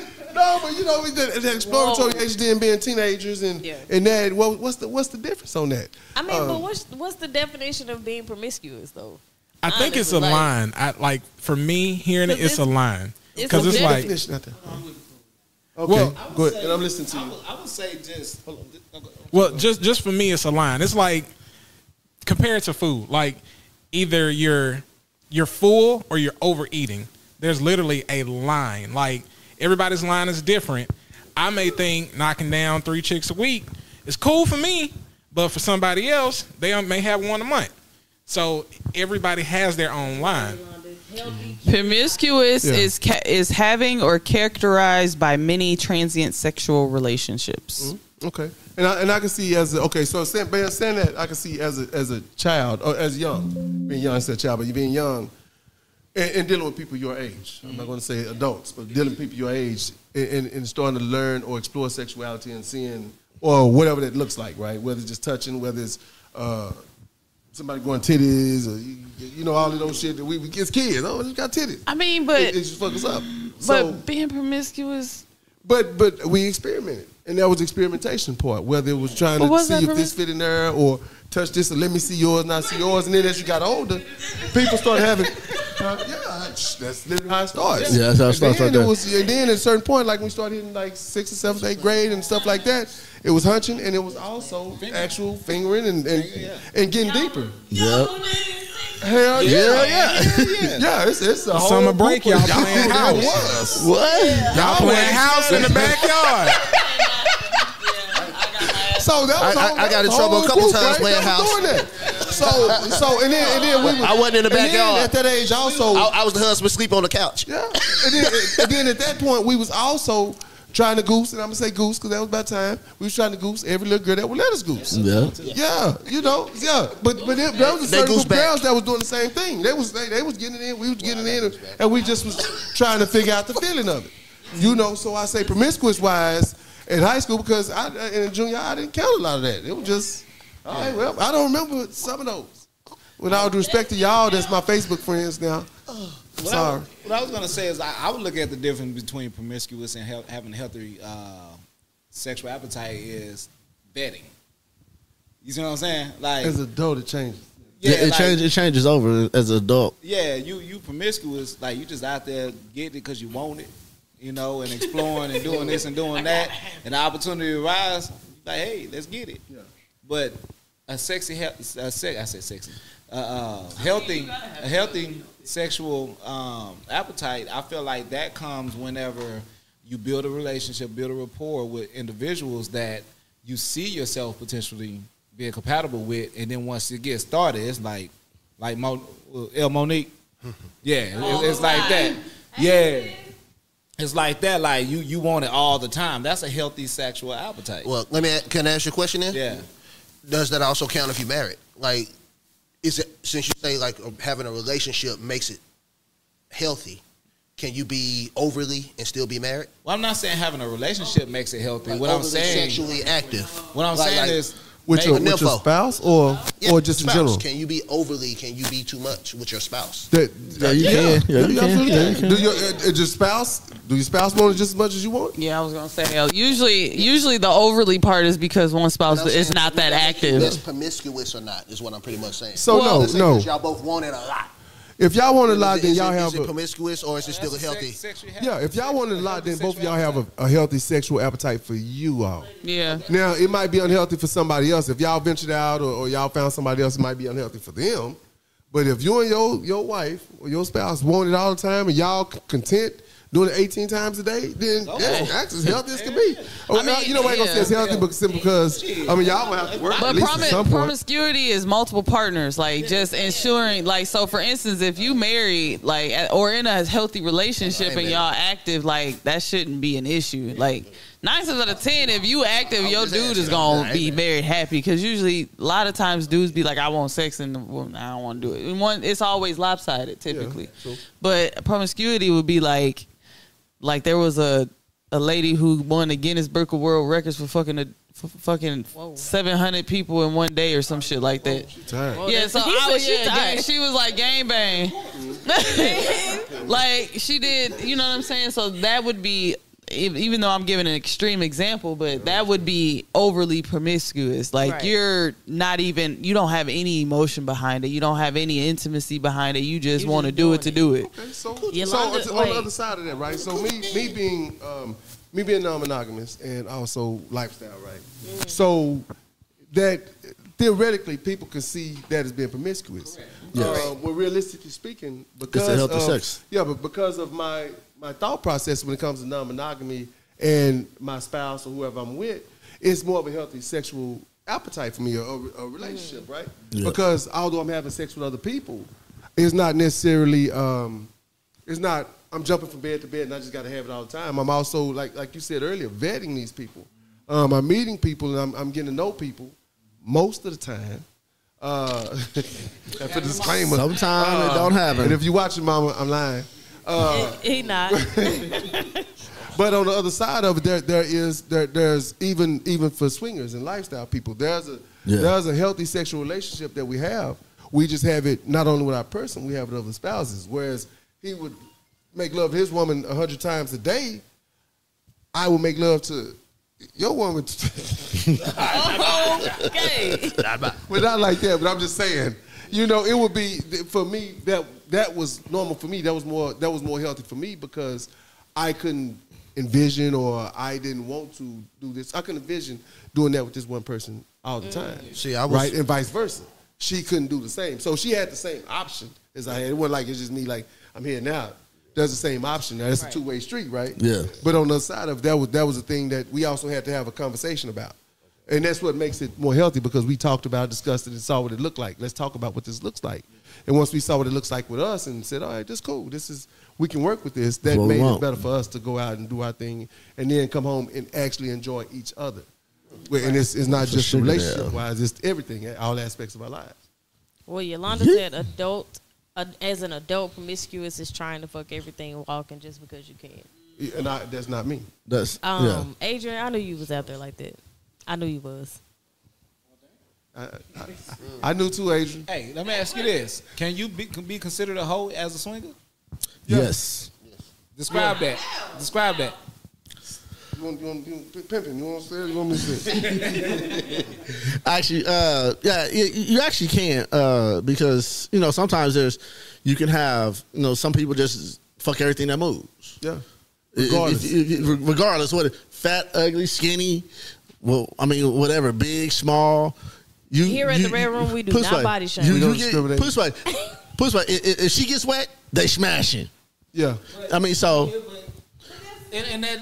[laughs]
no, but you know, we did the exploratory age then being teenagers and
Yeah.
and that. What, what's the what's the difference on that?
I mean,
Um,
but what's what's the definition of being promiscuous though?
I think it's a
like-
line. I like for me hearing it, it's a line because it's
subjective.
like
Definition out. Okay,
Well-
go ahead. And I'm listening to
I
you.
would, I would say just.
Well, just just for me, it's a line. It's like compared to food. Like either you're you're full or you're overeating. There's literally a line. Like everybody's line is different. I may think knocking down three chicks a week is cool for me, but for somebody else, they may have one a month. So everybody has their own line.
Promiscuous
Yeah.
is ca- is having or characterized by many transient sexual relationships. Mm-hmm.
Okay, and I, and I can see as a, okay. So saying, but saying that, I can see as a as a child or as young, being young, I said child, but you being young, and, and dealing with people your age. I'm not going to say adults, but dealing with people your age, and, and, and starting to learn or explore sexuality and seeing or whatever that looks like, right? Whether it's just touching, whether it's uh, somebody going titties, or you, you know all of those shit that we, we as kids. Oh, you got titties.
I mean, but
it, it just fuck us up.
but
So,
being promiscuous,
but but we experimented, and that was the experimentation part. Whether it was trying
But
to see if
permis-
this fit in there, or touch this, and let me see yours, not see yours. And then as you got older, people started having, uh, yeah, that's literally how it starts.
Yeah, that's how it
And
starts
then
right there.
it was, and then at a certain point, like when we started hitting like sixth or seventh, eighth grade and stuff like that, it was hunching, and it was also actual fingering and and, and getting deeper.
Yep.
Hell yeah,
Yeah,
yeah, yeah. It's it's a whole
Summer break,
group of-
y'all playing house.
was.
What?
Y'all playing house in the backyard. [laughs]
So that was
I- I- I got in trouble a couple times
right?
playing
That was
house.
Doing that. So so and then and then we was,
I wasn't in the
and
backyard.
at that age also.
I, I was the husband sleep on the couch.
yeah. And then, and then at that point we was also trying to goose, and I'm gonna say goose because that was about time. We was trying to goose every little girl that would let us goose.
Yeah.
Yeah, you know, yeah, but but there, there was a certain group of girls that was doing the same thing. They was they, they was getting in, we was getting it in, and we just was trying to figure out the feeling of it. You know, so I say promiscuous wise in high school because I in junior I didn't count a lot of that. It was just, all right, well, I don't remember some of those. With all due respect to y'all, that's my Facebook friends now. I'm
What I,
sorry.
what I was gonna say is I, I would look at the difference between promiscuous and hel- having a healthy uh, sexual appetite is betting. You see what I'm saying? Like,
As an adult, it changes.
yeah,
it,
like-
changes. It changes over as an adult.
Yeah, you you promiscuous, like you just out there getting it because you want it, you know, and exploring and doing this and doing that, and the opportunity arises, like hey, let's get it. But a sexy, a se- I said sexy, uh, uh, healthy, a healthy sexual um, appetite. I feel like that comes whenever you build a relationship, build a rapport with individuals that you see yourself potentially being compatible with, and then once it gets started, it's like, like Mo, uh, El Monique, [laughs] yeah, it- it's like that, yeah. It's like that, like you you want it all the time. That's a healthy sexual appetite.
Well, let me can I ask you a question then?
Yeah.
Does that also count if you're married? Like, is it since you say like having a relationship makes it healthy? Can you be overly and still be married?
Well, I'm not saying having a relationship makes it healthy.
Like
what I'm saying,
sexually active.
what I'm
Like-
saying
like-
is,
With your, with your spouse or
Yeah,
or just in general?
Can you be overly? Can you be too much with your spouse?
That,
Yeah, you can. Yeah, you can. Yeah, you can.
Do your uh, your spouse? Do your spouse want it just as much as you want?
Yeah, I was gonna say. uh, Usually, usually the overly part is because one spouse is
saying
not that
That's
active.
promiscuous or not is what I'm pretty much saying.
So
Well,
no,
Let's say
no.
'cause Y'all both want it a lot.
If y'all want a
Is
lot, then y'all
it-
have
Is it promiscuous or is it still
a
healthy?
sex-
yeah. If y'all want a lot, then both of y'all have a, a healthy sexual appetite for you all.
Yeah.
Now it might be unhealthy for somebody else. If y'all ventured out or, or y'all found somebody else, it might be unhealthy for them. But if you and your your wife or your spouse want it all the time and y'all content doing it 18 times a day, then that's, that's as healthy as can be. [laughs] Or, oh,
I mean,
you know, I ain't gonna say it's
yeah.
healthy, but simply because I mean y'all gonna have to work
But
at least
promi-
at some point.
promiscuity is multiple partners, like just ensuring, like so. For instance, if you married, like, or in a healthy relationship and y'all active, like that shouldn't be an issue. Like nine times out of ten, if you active, your dude is gonna be very happy because usually a lot of times dudes be like, I want sex and well, I don't want to do it. And one, it's always lopsided typically,
true.
but promiscuity would be like, like there was a a lady who won the Guinness Book of World Records for fucking a for fucking seven hundred people in one day or some shit like that.
Tired.
Yeah, so
He
I was,
she
yeah,
tired.
gang- she was like gang bang. [laughs] [laughs] like she did, you know what I'm saying? So that would be ev- even though I'm giving an extreme example, but that would be overly promiscuous. Like
Right.
you're not even, you don't have any emotion behind it. You don't have any intimacy behind it. You just want to do it to do it.
Okay, so,
Yolanda-
so on the other side of that, right? So me, me being, um, me being non-monogamous and also lifestyle, right? So that theoretically, people can see that as being promiscuous.
Yes.
Uh, well, realistically speaking, because
a healthy
of,
sex.
Yeah, but because of my my thought process when it comes to non-monogamy and my spouse or whoever I'm with, it's more of a healthy sexual appetite for me, or a relationship, right?
Yeah.
Because although I'm having sex with other people, it's not necessarily um, it's not I'm jumping from bed to bed and I just got to have it all the time. I'm also like like you said earlier, vetting these people. Um, I'm meeting people and I'm, I'm getting to know people most of the time. Uh, [laughs] for disclaimer,
Sometimes it don't happen.
And if you're watching, Mama, I'm lying. Uh,
he not. [laughs]
but on the other side of it, there there is there there's even even for swingers and lifestyle people, there's a
Yeah.
there's a healthy sexual relationship that we have. We just have it not only with our person, we have it with other spouses. Whereas he would make love to his woman a hundred times a day, I would make love to your woman. [laughs]
okay.
well, not like that, but I'm just saying. You know, it would be for me that that was normal for me. That was more that was more healthy for me because I couldn't envision or I didn't want to do this. I couldn't envision doing that with this one person all the mm. time.
See, I was-
right, and vice versa. She couldn't do the same, so she had the same option as I had. It wasn't like it's just me. Like I'm here now. There's the same option. Now it's a two way street, right?
Yeah.
But on the side of that was that was a thing that we also had to have a conversation about. And that's what makes it more healthy because we talked about, discussed it, and saw what it looked like. Let's talk about what this looks like. And once we saw what it looks like with us and said, all right, this cool. This is we can work with this. That
What
made it better for us to go out and do our thing and then come home and actually enjoy each other. Where- And it's, it's not
For
just
sugar
relationship
daddy.
wise, it's everything, all aspects of our lives.
Well, Yolanda said adult, uh, as an adult, promiscuous is trying to fuck everything and walking just because you can.
And I, that's not me.
That's
Um,
yeah.
Adrian, I knew you was out there like that. I knew you was.
I, I, I knew too, Adrian.
Hey, let me ask you this: Can you be, can be considered a hoe as a swinger?
Yes. yes.
Describe that. Describe that.
You want, you want, you want pimping? You want to say it? You want me to say it? [laughs]
Actually, uh, yeah, you, you actually can uh, because you know sometimes there's you can have you know some people just fuck everything that moves.
Yeah.
If-
Regardless.
if- if- regardless, what fat, ugly, skinny, well, I mean, whatever, big, small. You
Here at the Red Room, we do not
Pussy,
body shame.
You,
We
you
don't
get,
discriminate.
pussy, pussy, if, if she gets wet, they smashing.
Yeah.
I mean, so
and, in that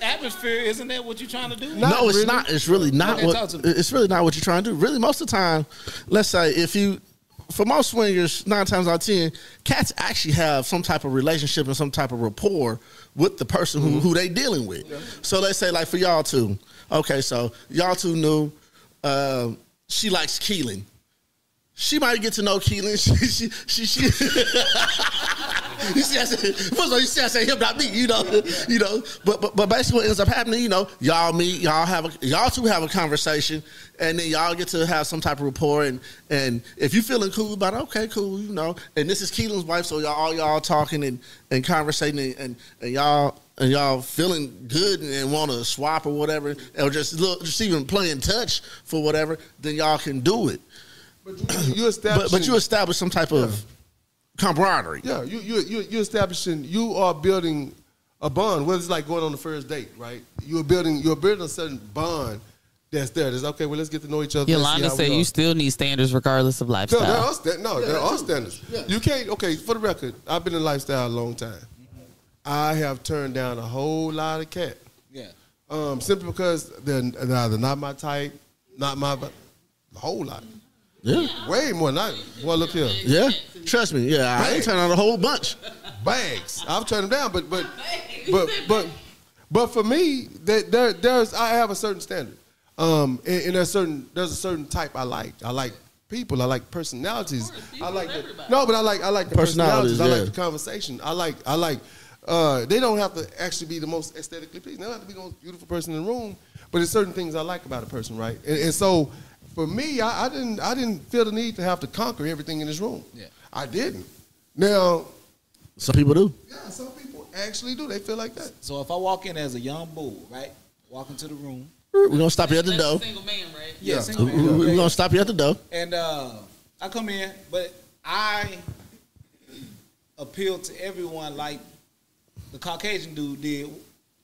atmosphere, isn't that what you're trying to do?
Not
no, it's
really.
not. It's really not
Okay,
what.
talk to me.
It's really not what you're trying to do. Really, most of the time, let's say if you, for most swingers, nine times out of ten, cats actually have some type of relationship and some type of rapport with the person who, mm-hmm. who they dealing with. So let's say, like for y'all two, okay, so y'all two knew um, she likes Keelan. She might get to know Keelan. [laughs] She, she, she, she [laughs] you see, I said, first of all, you see, I said him, not me, you know, [laughs] you know. But, but but basically, what ends up happening, you know, y'all meet, y'all have a, y'all two have a conversation, and then y'all get to have some type of rapport, and and if you feeling cool about it, okay, cool, you know. And this is Keelan's wife, so y'all all y'all talking and and conversating, and, and y'all. And y'all feeling good and want to swap or whatever, or just look, just even play in touch for whatever, then y'all can do it.
But you, you establish.
But but you establish some type of camaraderie.
Yeah, you you you you establishing. You are building a bond. Whether it's like going on the first date, right? You're building. You're building a certain bond that's there. That's okay. Well, let's get to know each other. let's
Yolanda said you still need standards regardless of
No, there
lifestyle.
are sta- no, there are standards. You can't. Okay, for the record, I've been in lifestyle a long time. I have turned down a whole lot of cat,
Yeah.
um, simply because they're they're either not my type, not my, a whole lot,
Yeah.
way more than I. Boy, look here,
Yeah, trust me. Yeah, I ain't turned out a whole bunch.
bags. I've turned them down, but but but but but for me, there, there there's I have a certain standard, um, and, and there's certain there's a certain type I like. I like people. I like personalities. I like the, no, but I like I like the
Personalities,
personalities. I
yeah.
like the conversation. I like I like. Uh, they don't have to actually be the most aesthetically pleasing. They don't have to be the most beautiful person in the room, but there's certain things I like about a person, right? And, and so, for me, I, I didn't I didn't feel the need to have to conquer everything in this room.
Yeah.
I didn't. Now,
Some people do.
yeah, some people actually do. They feel like that.
So if I walk in as a young bull, right? Walk into the room.
We're gonna stop you at the door.
single man, right?
Yeah,
Yeah.
single
We-
man.
We're gonna stop you at the door.
And uh, I come in, but I appeal to everyone like the Caucasian dude did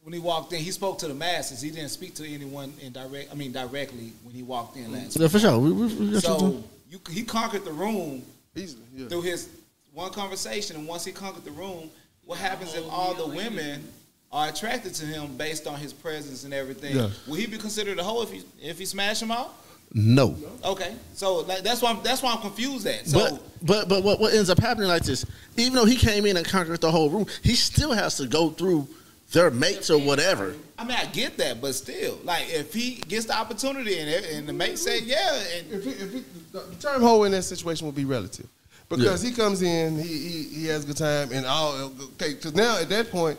when he walked in. He spoke to the masses. He didn't speak to anyone in direct. I mean, directly when he walked in last.
Yeah, for sure. We, we, we got you.
So you, he conquered the room
Easily. Yeah.
through his one conversation, and once he conquered the room, what happens if all the women are attracted to him based on his presence and everything?
Yeah.
Will he be considered a hoe if he if he smash them out?
No.
Okay, so like, that's why I'm, that's why I'm confused at. So
But but but what, what ends up happening like this? Even though he came in and conquered the whole room, he still has to go through their mates or whatever.
I mean, I get that, but still, like if he gets the opportunity and and the mate say yeah, and
If, he, if he, the the term hoe in that situation will be relative, because he comes in, he, he he has a good time, and all okay. Because now at that point,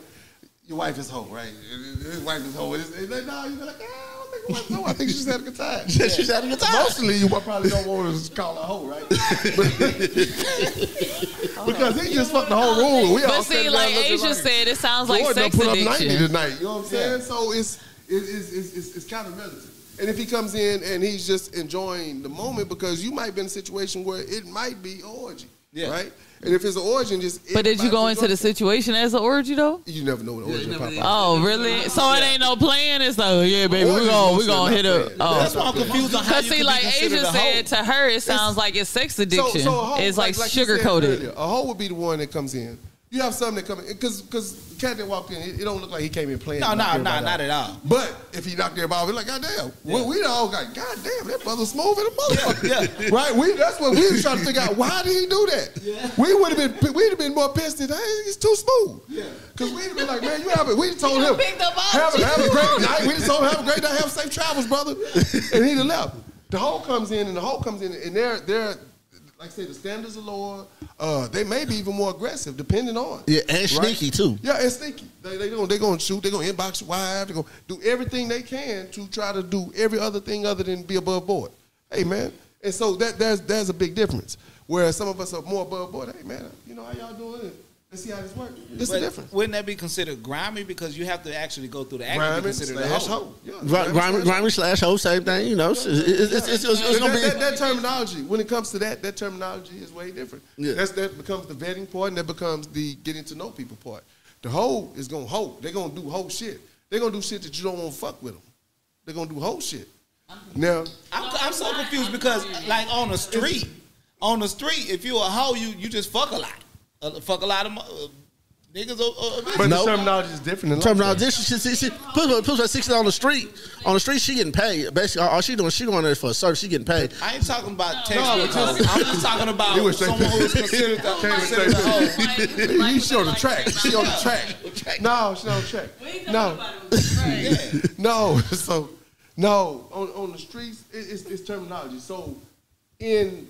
your wife is hoe, right? His wife is hoe. It's, it's like, no, you're like, ah, I don't think my wife's hoe. I think she's had a good time. Yeah.
She's having a good time.
Mostly, you probably don't want to call her a hoe, right? [laughs] Because he just fucked the whole room. We all
But
sitting
see,
there
like
looking
Asia said, it sounds like
Jordan done
sex
put up 90 tonight. You know what I'm saying? So it's it's, it's, it's, it's, it's kind of relative. And if he comes in and he's just enjoying the moment, because you might be in a situation where it might be orgy,
Yeah.
right? And if it's an orgy, just
But did you go into the situation as an orgy though?
You never know what orgy
never
pop
did.
out.
Oh, really? So it ain't no plan. It's like, oh, yeah, baby, we
Orgies
gonna we gonna hit her.
planned.
Oh,
that's why I'm confused on how
Cause
you
see, like
be
Asia said, to her it sounds like it's sex addiction.
So, so a hoe,
it's like,
you said
sugar
earlier,
coated.
A hoe would be the one that comes in. You have something that come in because because cat that walked in, it, it don't look like he came in playing.
no, no, no, not at all.
But if he knocked everybody, we're like, God damn. Well, we all like, God damn, that brother's smooth and a motherfucker.
Yeah,
Right? We that's what we was trying to figure out. Why did he do that? Yeah. We would have been we'd have been more pissed if hey, he's too smooth. Yeah. Cause we'd have been like, man, you have it. We told him
picked up all
have, a, have a great night. We just told him have a great night, have safe travels, brother. And he'd have left. The whole comes in and the whole comes in and they're they're like I say, the standards are lower. Uh, they may be even more aggressive, depending on.
Yeah, and sneaky, too.
Yeah, and sneaky. They they gonna they gonna shoot. They gonna inbox wife. They gonna do everything they can to try to do every other thing other than be above board. Hey man, and so that there's there's a big difference. Whereas some of us are more above board. Hey man, you know how y'all doing? Let's see how this works. It's
But
a difference.
Wouldn't that be considered grimy because you have to actually go through the act to
Grimy
considered a
slash
hoe?
hoe. Yeah, grimy
Grimy,
slash
grimy slash hoe, same thing. You know, it's, it's, it's, it's, it's, it's
That,
gonna be.
that, that terminology, when it comes to that, that terminology is way different.
Yeah.
That's that becomes the vetting part, and that becomes the getting to know people part. The hoe is gonna hoe. They're gonna do hoe shit. They're gonna do shit that you don't want to fuck with them. They're gonna do hoe shit. Now,
I'm, I'm so confused because, like, on the street, on the street, if you a hoe, you you just fuck a lot, uh, fuck a lot of uh, niggas. Uh, uh,
but
No.
the terminology is different. In
Terminology.
life.
She, she, she, she put, put her sixty on the street. On the street, she getting paid. Basically, all all she doing, she going there for a service. She getting paid.
I ain't talking about text
No,
no, I'm just talking about
You would say-
someone who is considered the, considered the hoe.
You she on the track. She on the track. No, she on the track. No, no. So, no. On on the streets, it, it's, it's terminology. So, in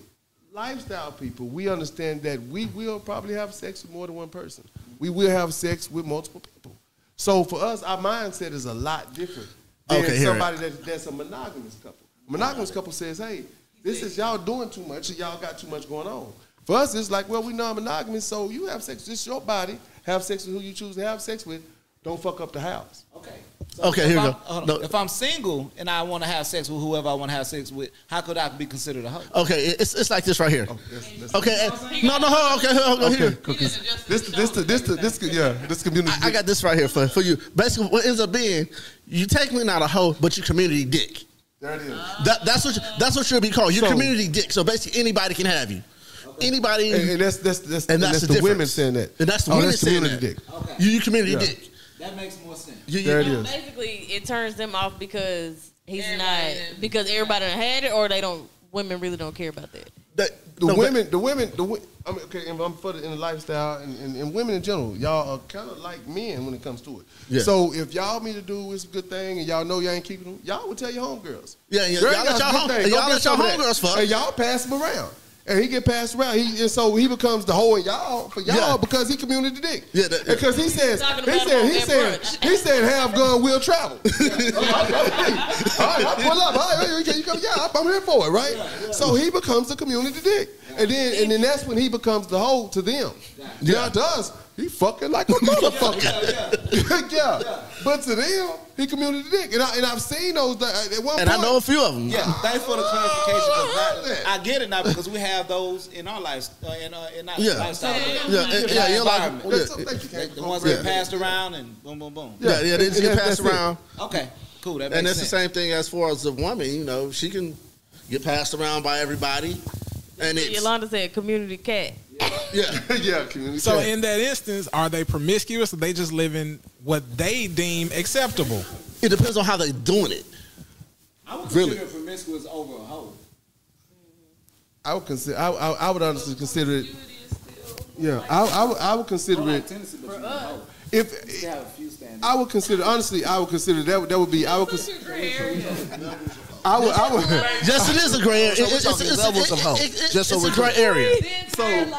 lifestyle people, we understand that we will probably have sex with more than one person. We will have sex with multiple people. So for us, our mindset is a lot different than
Okay,
somebody that, that's a monogamous couple. Monogamous couple says, "Hey, this is y'all doing too much. Y'all got too much going on." For us, it's like, well, we non-monogamous, so you have sex. Is your body. Have sex with who you choose to have sex with. Don't fuck up the house.
Okay.
Okay,
if
here we
I'm-
go.
hold on.
No.
If I'm single and I want to have sex with whoever I want to have sex with, how could I be considered a hoe?
Okay, it's, it's like this right here.
That's- that's-
Okay, eh, no, no, hold on, okay, hold on, here.
Okay, because this, this, this, this, this, yeah, this community.
I, I got this right here for, for you. Basically, what ends up being, you technically not a hoe, but you community dick.
there it is.
That, that's what you, that's what you'll be called. You're
So-
community dick. So basically, anybody can have you. Anybody,
And, and that's that's that's,
and that's, the,
the women saying that.
And that's the
oh,
women
that's
saying
community
that.
dick.
Okay.
You, you community
Yeah.
dick.
That makes more sense.
You, you,
There it is.
Basically, it turns them off because he's
Everybody
not
done-
because everybody done had it, or they don't. Women really don't care about that.
that-
The
no, but-
women, the women, the wo- I mean, okay, and I'm for the, in the lifestyle and, and, and women in general, y'all are kind of like men when it comes to it.
Yeah.
So if y'all me to do is a good thing and y'all know y'all ain't keeping them, y'all would tell your homegirls.
Yeah, yeah,
Girl,
y'all let
that's a
y'all
good
home-
thing.
and
Go
y'all let y'all
some of that.
homegirls fuck.
And y'all pass them around. And he get passed around. He, and so he becomes the hoe in y'all for y'all
Yeah.
because he community dick.
Yeah, that-
Because he says, he
about
said, he
at
said,
brunch.
he said, have gun will travel. [laughs] [laughs] All right, I pull up. All right, you come, yeah, I'm here for it, right? So he becomes the community dick. and then and then that's when he becomes the hoe to them. Yeah, to us, he fucking like a motherfucker. [laughs] [laughs] yeah, but to them, he community dick, and I and I've seen those uh, at one
And I know a few of them.
Yeah, thanks for the clarification.
Oh,
I. I get it now because we have those in our lives, uh, in, uh, in our
Yeah.
lifestyle.
Yeah, yeah, yeah, yeah, like-
environment.
yeah.
So, thank you,
They-
Ken.
the ones
Yeah.
that passed around and boom, boom, boom.
Yeah, yeah, they just get passed
that's it.
around.
Okay, cool. That makes
And it's the same thing as far as the woman, you know, she can get passed around by everybody. And it's
Yolanda said community cat. [laughs]
yeah.
yeah, community.
So
cat.
in that instance, are they promiscuous or they just living what they deem acceptable?
It depends on how they're doing it.
I would
Really?
consider promiscuous over a hoe.
I would consider. I, I, I would honestly consider it. Yeah, I, I, would, I would consider it
Tennessee, but you
if
have a few.
I would consider honestly. I would consider that. would- That would be. I would. Cons- [laughs] I would. I would.
Yes, it is a gray area.
So we're
It's-
talking
it's-
levels
it-
of
it-
hoe.
it- it-
Just so
it's a
we're
gray
clear.
area.
So
You got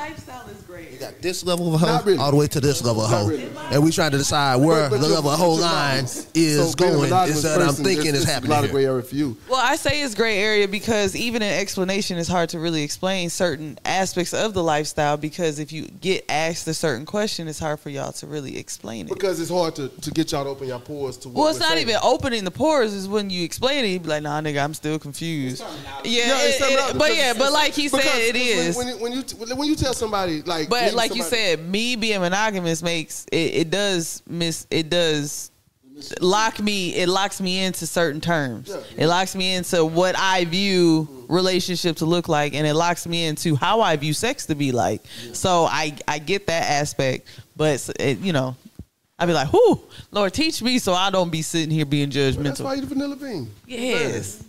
this level of hoe
really.
all the way to this level of hoe,
really.
and we trying to decide where
But- but
the level of hoe line is
So being a
going
monogamous
instead I'm thinking
there's-
is
there's
happening
A lot of gray area for you.
Well, I say it's gray area because even an explanation, is hard to really explain certain aspects of the lifestyle because if you get asked a certain question, it's hard for y'all to really explain it.
Because it's hard to, to get y'all to open your pores to what
Well, it's
we're
not
saying.
even opening the pores. Is when you explain it, you be like, "Nah, nigga, I'm still confused." Yeah,
Yeah, it's
it- it- but yeah, but like he said, it is. it.
When, when, when you when you tell somebody like,
But like you
somebody-
said, me being monogamous makes it, it does miss it does lock me it locks me into certain terms.
Yeah.
It locks me into what I view relationship to look like and it locks me into how I view sex to be like. So I I get that aspect, but it, you know, I'd be like, "Whoo, Lord, teach me so I don't be sitting here being
Well, that's why
judgmental."
you the vanilla bean.
Yes.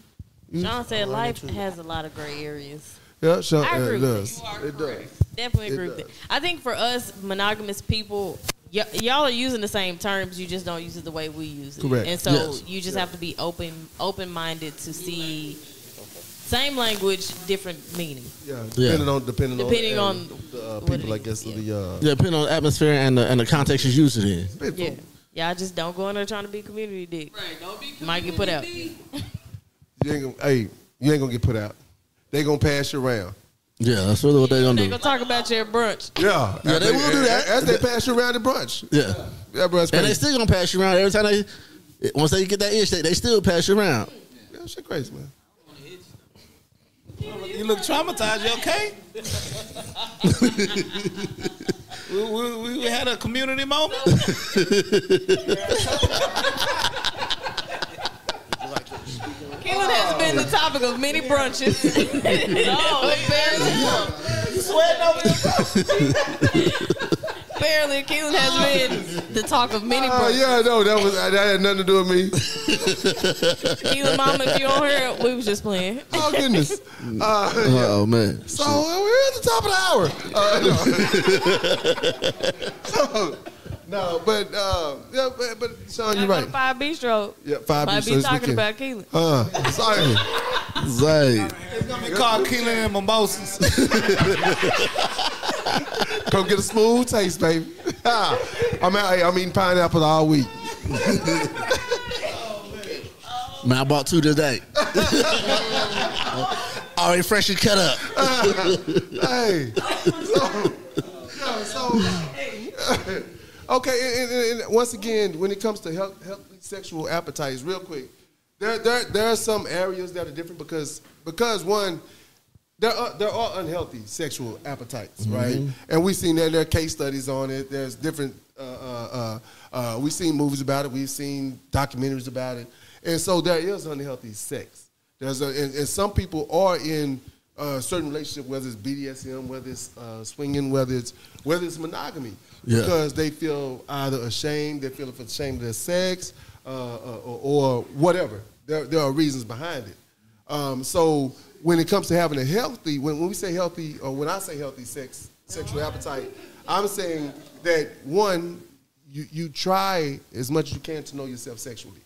Sean said life has a lot of gray areas.
Yeah, sure,
I
uh,
agree
it
with
does. It does.
Definitely agree with
does.
it. I think for us monogamous people, y- y'all are using the same terms. You just don't use it the way we use it.
Correct.
And so
Yes.
you just have to be open, open minded to see same language, different meaning.
Yeah,
Yeah.
depending on depending,
Depending
on,
on
the uh, people, I guess,
is,
of the uh,
Yeah, depending on the atmosphere and the, and the context you use it in.
Yeah. Yeah, I just don't go in there trying to be community dick. Right, don't be community Might get put out.
You ain't gonna, hey, you ain't gonna get put out. They gonna pass you around.
Yeah, that's really what they're gonna
They
do.
They gonna talk about your brunch.
Yeah,
Yeah, they will do that.
as they pass you around the brunch.
Yeah,
Yeah, bro, that's
and they
crazy.
still gonna pass you around every time they. Once they get that itch, they, they still pass you around.
Yeah, shit crazy, man.
You look traumatized. You okay? [laughs] we, we, we had a community moment. [laughs]
Keelan has been the topic of many brunches. [laughs] oh, Apparently, Keelan has been the talk of many
Oh
brunches.
yeah, no, that was that had nothing to do with me.
Keelan, mama, if you don't hear it, we was just playing.
Oh goodness. Uh,
Oh man,
so uh, we're at the top of the hour. Uh, no. [laughs] so, no, but uh, yeah, but, but Sean, you're right.
to Five Bistro.
Yeah, five
Might
Bistro
be
this
talking
weekend.
about Keelan.
Uh, sorry.
Zay.
It's gonna be called Keelan and Mimosas. [laughs]
Come get a smooth taste, baby. [laughs] I'm out. Hey, I'm eating pineapple all week. [laughs]
Man, I bought two today. Already freshly cut up.
Hey. So, yeah, so okay, and, and, and once again, when it comes to health, healthy sexual appetites, real quick, there, there, there are some areas that are different because, because one, there are, there are unhealthy sexual appetites, right? And we've seen that there are case studies on it. There's different. Uh, uh, uh, uh, we've seen movies about it. We've seen documentaries about it, and so there is unhealthy sex. There's a, and, and some people are in uh, certain relationship, whether it's BDSM, whether it's uh, swinging, whether it's whether it's monogamy,
Yeah.
because they feel either ashamed, they feel ashamed of their sex, uh, uh, or, or whatever. There, there are reasons behind it. Um, so when it comes to having a healthy, when, when we say healthy, or when I say healthy sex, sexual appetite, I'm saying that one, you, you try as much as you can to know yourself sexually.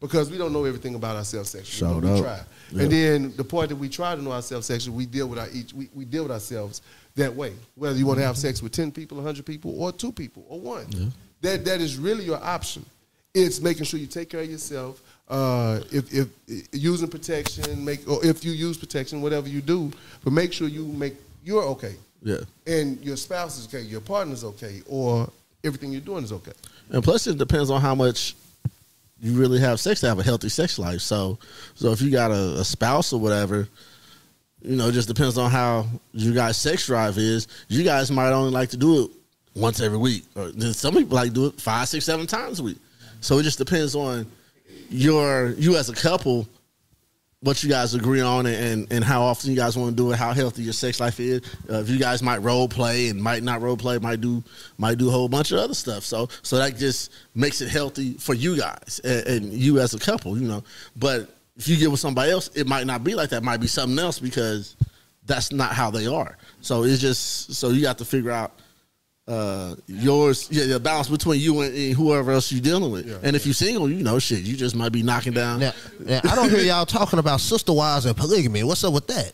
Because we don't know everything about ourselves sexually.
Showed
but we
up.
try.
Yeah.
And then the point that we try to know ourselves sexually, we deal with our each we, we deal with ourselves that way. Whether you want to have sex with ten people, hundred people, or two people, or one. That that is really your option. It's making sure you take care of yourself. Uh, if, if, if using protection, make or if you use protection, whatever you do, but make sure you make you're okay,
Yeah.
and your spouse is okay, your partner's okay, or everything you're doing is okay.
And plus, it depends on how much you really have sex to have a healthy sex life. So, so if you got a, a spouse or whatever, you know, just depends on how you guys' sex drive is. You guys might only like to do it once every week, or some people like do it five, six, seven times a week. So it just depends on your you as a couple what you guys agree on and, and, and how often you guys want to do it, how healthy your sex life is. Uh, if you guys might role play and might not role play, might do might do a whole bunch of other stuff. So so that just makes it healthy for you guys and, and you as a couple, you know. But if you get with somebody else, it might not be like that. It might be something else because that's not how they are. So it's just so you got to figure out uh, yours, yeah, the balance between you and, and whoever else you're dealing with. and if you're single, you know, shit, you just might be knocking down.
Now, now, I don't hear y'all talking about sister wives and polygamy. What's up with that?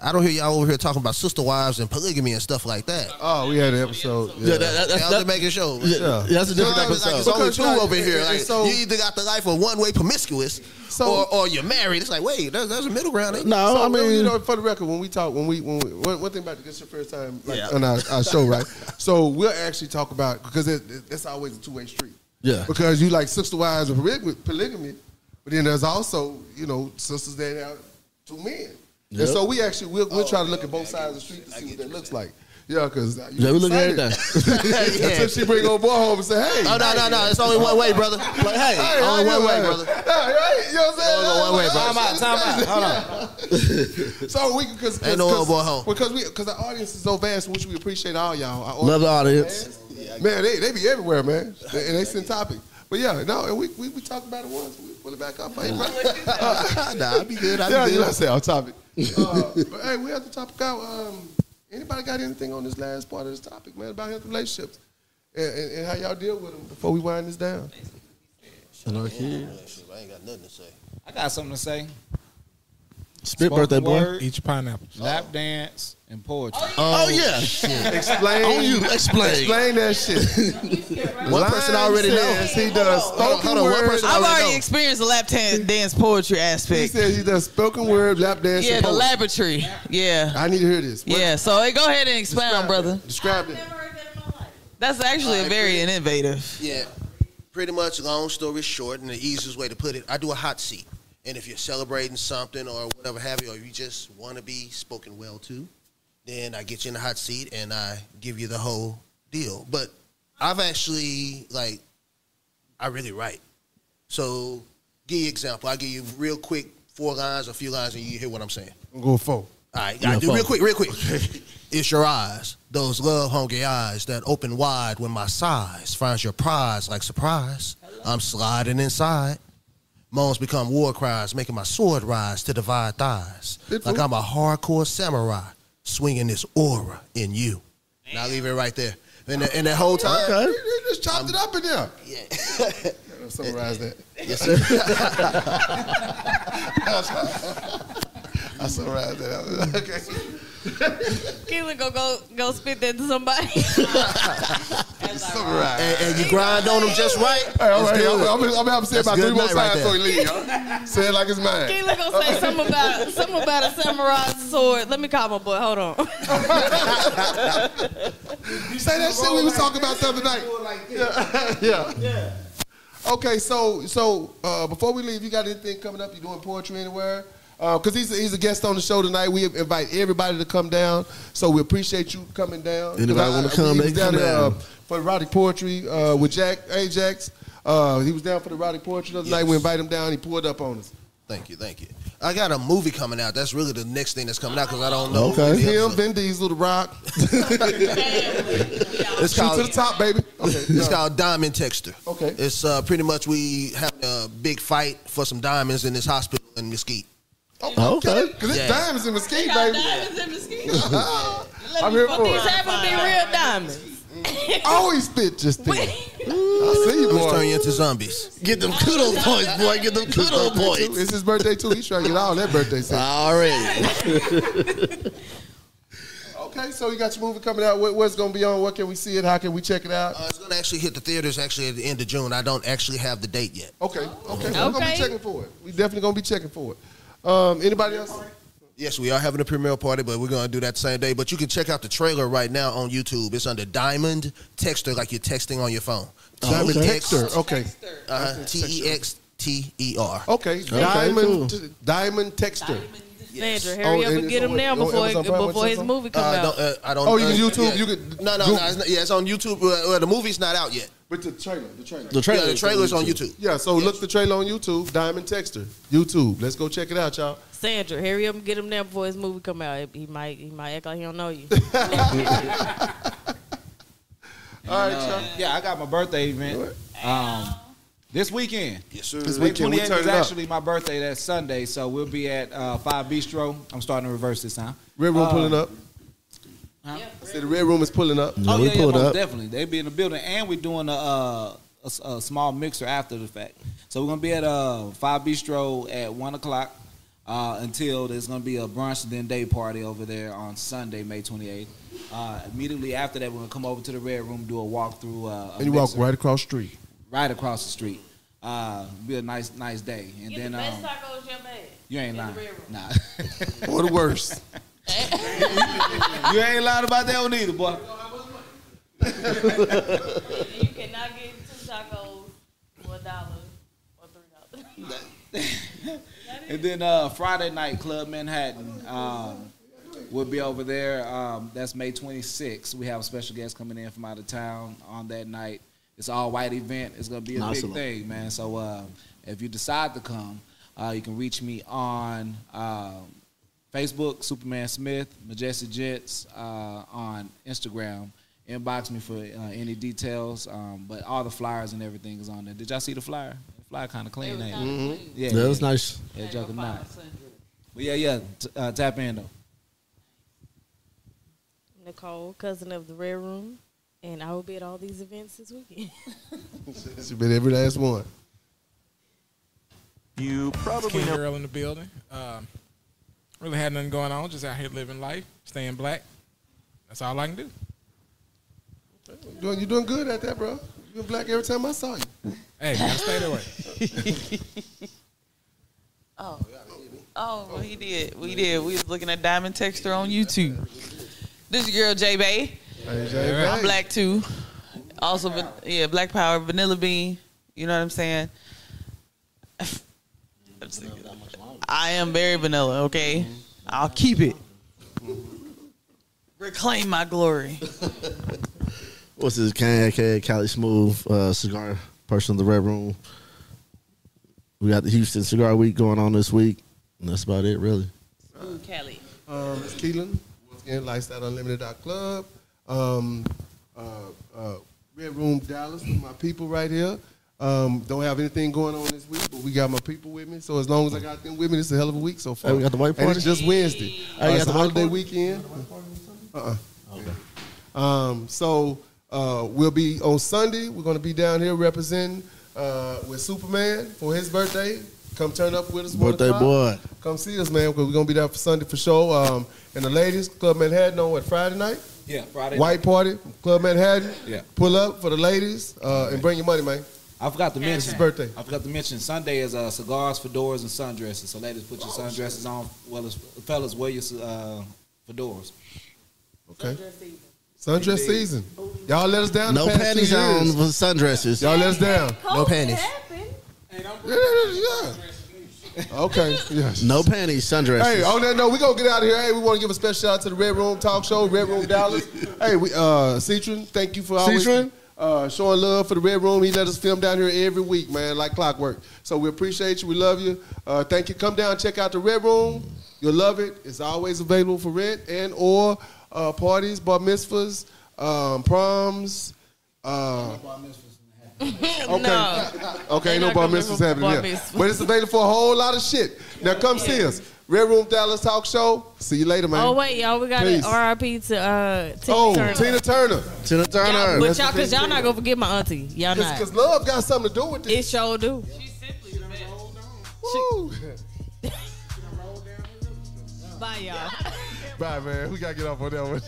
I don't hear y'all over here talking about sister wives and polygamy and stuff like that.
Oh, we had an episode.
Yeah, that, that, that's, that,
just making sure.
yeah, that's a different
Like, it's like
episode.
it's only two
like,
over here. Like,
so-
you either got the life of one way promiscuous,
So-
or, or you're married. It's like, wait, there's, there's a middle ground. Ain't
No,
So,
I mean,
you know, for the record, when we talk, when we, when we, one, one thing about this, is your first time like,
Yeah.
on our, our show, right? So we'll actually talk about because it, it, it's always a two way street.
Yeah.
Because you like sister wives and polygamy, polygamy, but then there's also you know sisters that have two men, and so we actually we'll, we'll try to look at both sides of the street to see what that looks like. Yeah, because
Yeah, we look at everything. [laughs] [laughs]
Until she bring old boy home and say, "Hey,
Oh no, no, no! It's only one way, brother. Like, hey,
Hey,
only one way, brother.
hey, right? You know what I'm saying?
Only one way, brother.
Time out, time out. Hold [laughs] on.
So we because
Ain't no old boy home.
because we because our audience is so vast, which we appreciate all y'all. Our
Love the audience.
Man, they, they be everywhere, man. And they send topics. But yeah, no, and we, we, we talked about it once. We pull it back up. Hey, bro.
nah, I'll be good. I'll
yeah,
be
you
good.
know, say on topic. Uh, but hey, we have the topic out. Um, anybody got anything on this last part of this topic, man, about health relationships and, and, and how y'all deal with them before we wind this down?
And our kids.
I ain't got nothing to say.
I got something to say.
Spit birthday boy.
Word,
Eat your pineapple.
lap dance, and poetry.
Oh yeah.
Oh, explain.
On you. Explain.
Explain that shit. [laughs]
One person already knows.
He does
Hold on,
spoken
hold on, one
word.
person
I've
already
already
know.
experienced the lap tan- dance poetry aspect.
He
says
said he does spoken word, lap dance.
Yeah,
and
the
poetry.
laboratory. Yeah.
I need to hear this. What-
Yeah, so hey, go ahead and expound,
describe
brother.
it. Describe it.
Never heard that in my life.
That's actually a very innovative.
Yeah, pretty much. Long story short, and the easiest way to put it, I do a hot seat. And if you're celebrating something or whatever have you, or you just want to be spoken well to, then I get you in the hot seat and I give you the whole deal. But I've actually like, I really write. So, give you an example. I give you real quick four lines, a few lines, and you hear what I'm saying.
I'm going four.
All right,
Yeah,
I do real quick, real quick. [laughs] it's your eyes, those love hungry eyes that open wide when my size finds your prize like surprise. I'm sliding inside. Moans become war cries, making my sword rise to divide thighs.
Good
Like. I'm a hardcore samurai, swinging this aura in you. And I leave it right there. And, the, and that whole time,
Okay. You, you just chopped it up in there.
yeah. [laughs]
Gotta Summarize that.
yes, sir. [laughs]
I summarized that. [laughs] Okay.
Keelan go go go spit that to somebody. [laughs]
Summarize.
and, and you grind on them just right.
Hey, all
it's
right, I'm,
good.
I'm, I'm gonna have to say about three more
night right
times so he leave. Huh? Say it like it's mine.
Keelan gonna say something about something about a samurai sword. Let me call my boy. Hold on.
you [laughs] Say that shit we was talking about the other night. [laughs] Yeah. yeah. Okay, so so uh, before we leave, you got anything coming up? You doing poetry anywhere? Because he's, he's a guest on the show tonight. We invite everybody to come down, so we appreciate you coming down. 'Cause
Anybody wanna come, they
down
come
there uh,
down.
for erotic poetry uh, with Jack Ajax. Uh, he was down for the erotic poetry the other night. We invited him down. He pulled up on us.
Thank you, thank you. I got a movie coming out. That's really the next thing that's coming out because I don't know.
Okay.
Him,
episode.
Vin Diesel, The Rock. [laughs]
It's
Shoot to
called,
the top, baby. Okay.
it's called Diamond Texter.
Okay.
It's uh, pretty much we have a big fight for some diamonds in this hospital in Mesquite.
Oh, okay.
Because it's
Yeah.
diamonds in Mesquite, baby.
diamonds in Mesquite. [laughs]
I'm here for
These
it.
happen to be real diamonds. [laughs]
Always spit just then. I see you,
Let's turn you into zombies.
Get them kudos points, boy. Get them kudos points.
It's his birthday too. He's trying to get all that birthday [laughs] stuff.
Already.
Okay, so you got your movie coming out. What, what's going to be on? What can we see it? How can we check it out?
Uh, it's going to actually hit the theaters actually at the end of June. I don't actually have the date yet.
Okay, okay. okay. We're going to be checking for it. We definitely going to be checking for it. Um, anybody else?
Yes, we are having a premiere party, but we're gonna do that same day. But you can check out the trailer right now on YouTube. It's under Diamond Texter, like you're texting on your phone.
Diamond
okay.
Texter. Okay.
Uh, T E X T E R.
Okay. Diamond t- Diamond Texter.
Sandra,
Oh,
hurry up
and
and get him
on
now before
Amazon
before his
that
movie come
Uh,
out.
don't, uh, I don't.
Oh, you
uh,
can YouTube.
yeah.
You can
No, no, no. It's not, yeah, it's on YouTube. Uh, well, the movie's not out yet.
But the trailer, the trailer.
The trailer.
Yeah, the trailer's on YouTube.
Yeah, so look the trailer on YouTube, Diamond Texter. YouTube. Let's go check it out, y'all.
Sandra, hurry up and get him now before his movie come out. He might he might act like he don't know you. [laughs]
All right,
Uh,
y'all.
yeah, I got my birthday event. Um, this weekend.
Yes, sir.
This weekend, we
28th
turn
is
it up.
actually my birthday. That's Sunday, so we'll be at uh, Five Bistro. I'm starting to reverse this time.
Red Room
Uh,
pulling up. I said the Red Room is pulling up.
Yeah,
oh
we
yeah, yeah,
pulled
most
up.
definitely. They be in the building, and we're doing a, uh, a s- a small mixer after the fact. So we're gonna be at uh, Five Bistro at one o'clock uh, until there's gonna be a brunch and then day party over there on Sunday, May 28th. Uh, immediately after that, we're gonna come over to the Red Room, do a walkthrough. Uh, a
And you walk right across the street.
right across the street. Uh, be a nice, nice day, and then um,
tacos you ever had.
you ain't
in the
lying.
Red Room.
Nah, [laughs]
Or the worst. [laughs]
you ain't lying about that one either, boy.
You [laughs] cannot get two tacos for a dollar or three dollars.
And then uh, Friday night, Club Manhattan. Um, we'll be over there. Um, that's May 26th. We have a special guest coming in from out of town on that night. It's all white event. It's gonna be a
Nice
big thing, man. So uh, if you decide to come, uh, you can reach me on um, Facebook, Superman Smith, Majestic Jets, uh, on Instagram. Inbox me for uh, any details. Um, but all the flyers and everything is on there. Did y'all see the flyer? The flyer kind of clean, ain't it? Yeah,
That was nice.
yeah, joking not. But yeah, yeah, t- uh, tap in though.
Nicole, cousin of the Red Room, and I will be at all these events this weekend. [laughs]
She's been every last one.
You probably King Girl in the building. Um, really had nothing going on. Just out here living life, staying black. That's all I can do.
You doing, you doing good at that, bro. You been black every time I saw you.
Hey, gotta stay that way. [laughs]
Oh, oh, well, he did. We did. We was looking at Diamond Texter on YouTube. This your girl J Bay.
Hey, Jay,
I'm black too. Also, van- yeah, Black Power, Vanilla Bean. You know what I'm saying? [laughs] I am very vanilla. Okay, I'll keep it. Reclaim my glory. [laughs]
What's this? KK Cali Smooth uh, cigar person of the Red Room. We got the Houston Cigar Week going on this week. And that's about it, really.
Ooh, Kelly.
Um, it's Keelan. Once again, Lifestyle Unlimited Club. Um, uh, uh, Red Room Dallas with my people right here. Um, don't have anything going on this week, but we got my people with me. So as long as I got them with me, it's a hell of a week so far.
Hey, we got the white
And it's just Wednesday.
Hey,
Uh,
you
it's
got
a
the white
holiday
party?
weekend. Uh-uh. Um, so uh, we'll be on Sunday. We're going to be down here representing uh, with Superman for his birthday. Come turn up with us.
Birthday boy.
Come see us, man, because we're going to be there for Sunday for sure. Um, and the ladies, Club Manhattan on what, Friday night?
Yeah, Friday.
White party, Club Manhattan.
Yeah.
Pull up for the ladies uh, and bring your money, man.
I forgot to mention.
his birthday.
I forgot to mention Sunday is uh, cigars, fedoras, and sundresses. So ladies, put your sundresses on. Well, as fellas, wear your uh, fedoras.
Okay. Sundress season. Y'all let us down.
No
the past two
panties on
years.
for sundresses.
Y'all let us down.
No panties.
Yeah, yeah, yeah. Okay. Yes.
No panties, sundresses.
Hey, on that note, we gonna get out of here. Hey, we want to give a special shout out to the Red Room Talk Show, Red Room Dallas. hey, we uh Citron, thank you for always
Citron?
Uh, showing love for the Red Room. He let us film down here every week, man, like clockwork. So we appreciate you. We love you. Uh, thank you. Come down, check out the Red Room. You'll love it. It's always available for rent and or uh, parties, bar mitzvahs, um, proms. Uh, [laughs] Okay.
No.
Okay,
They
no bar
coming
mitzvahs happening
bar
here. But it's available for a whole lot of shit. Now come see us. Red Room Dallas Talk Show. See you later, man.
Oh wait, y'all, we got
Peace.
an RIP to uh Tina
Oh,
Turner.
Tina Turner.
Tina Turner.
Y'all, but y'all, cause y'all not gonna forget my auntie. Y'all not.
Because love got something to do with this.
It sure do.
Woo. [laughs]
Bye, y'all.
Bye, man. We got to get off on that one.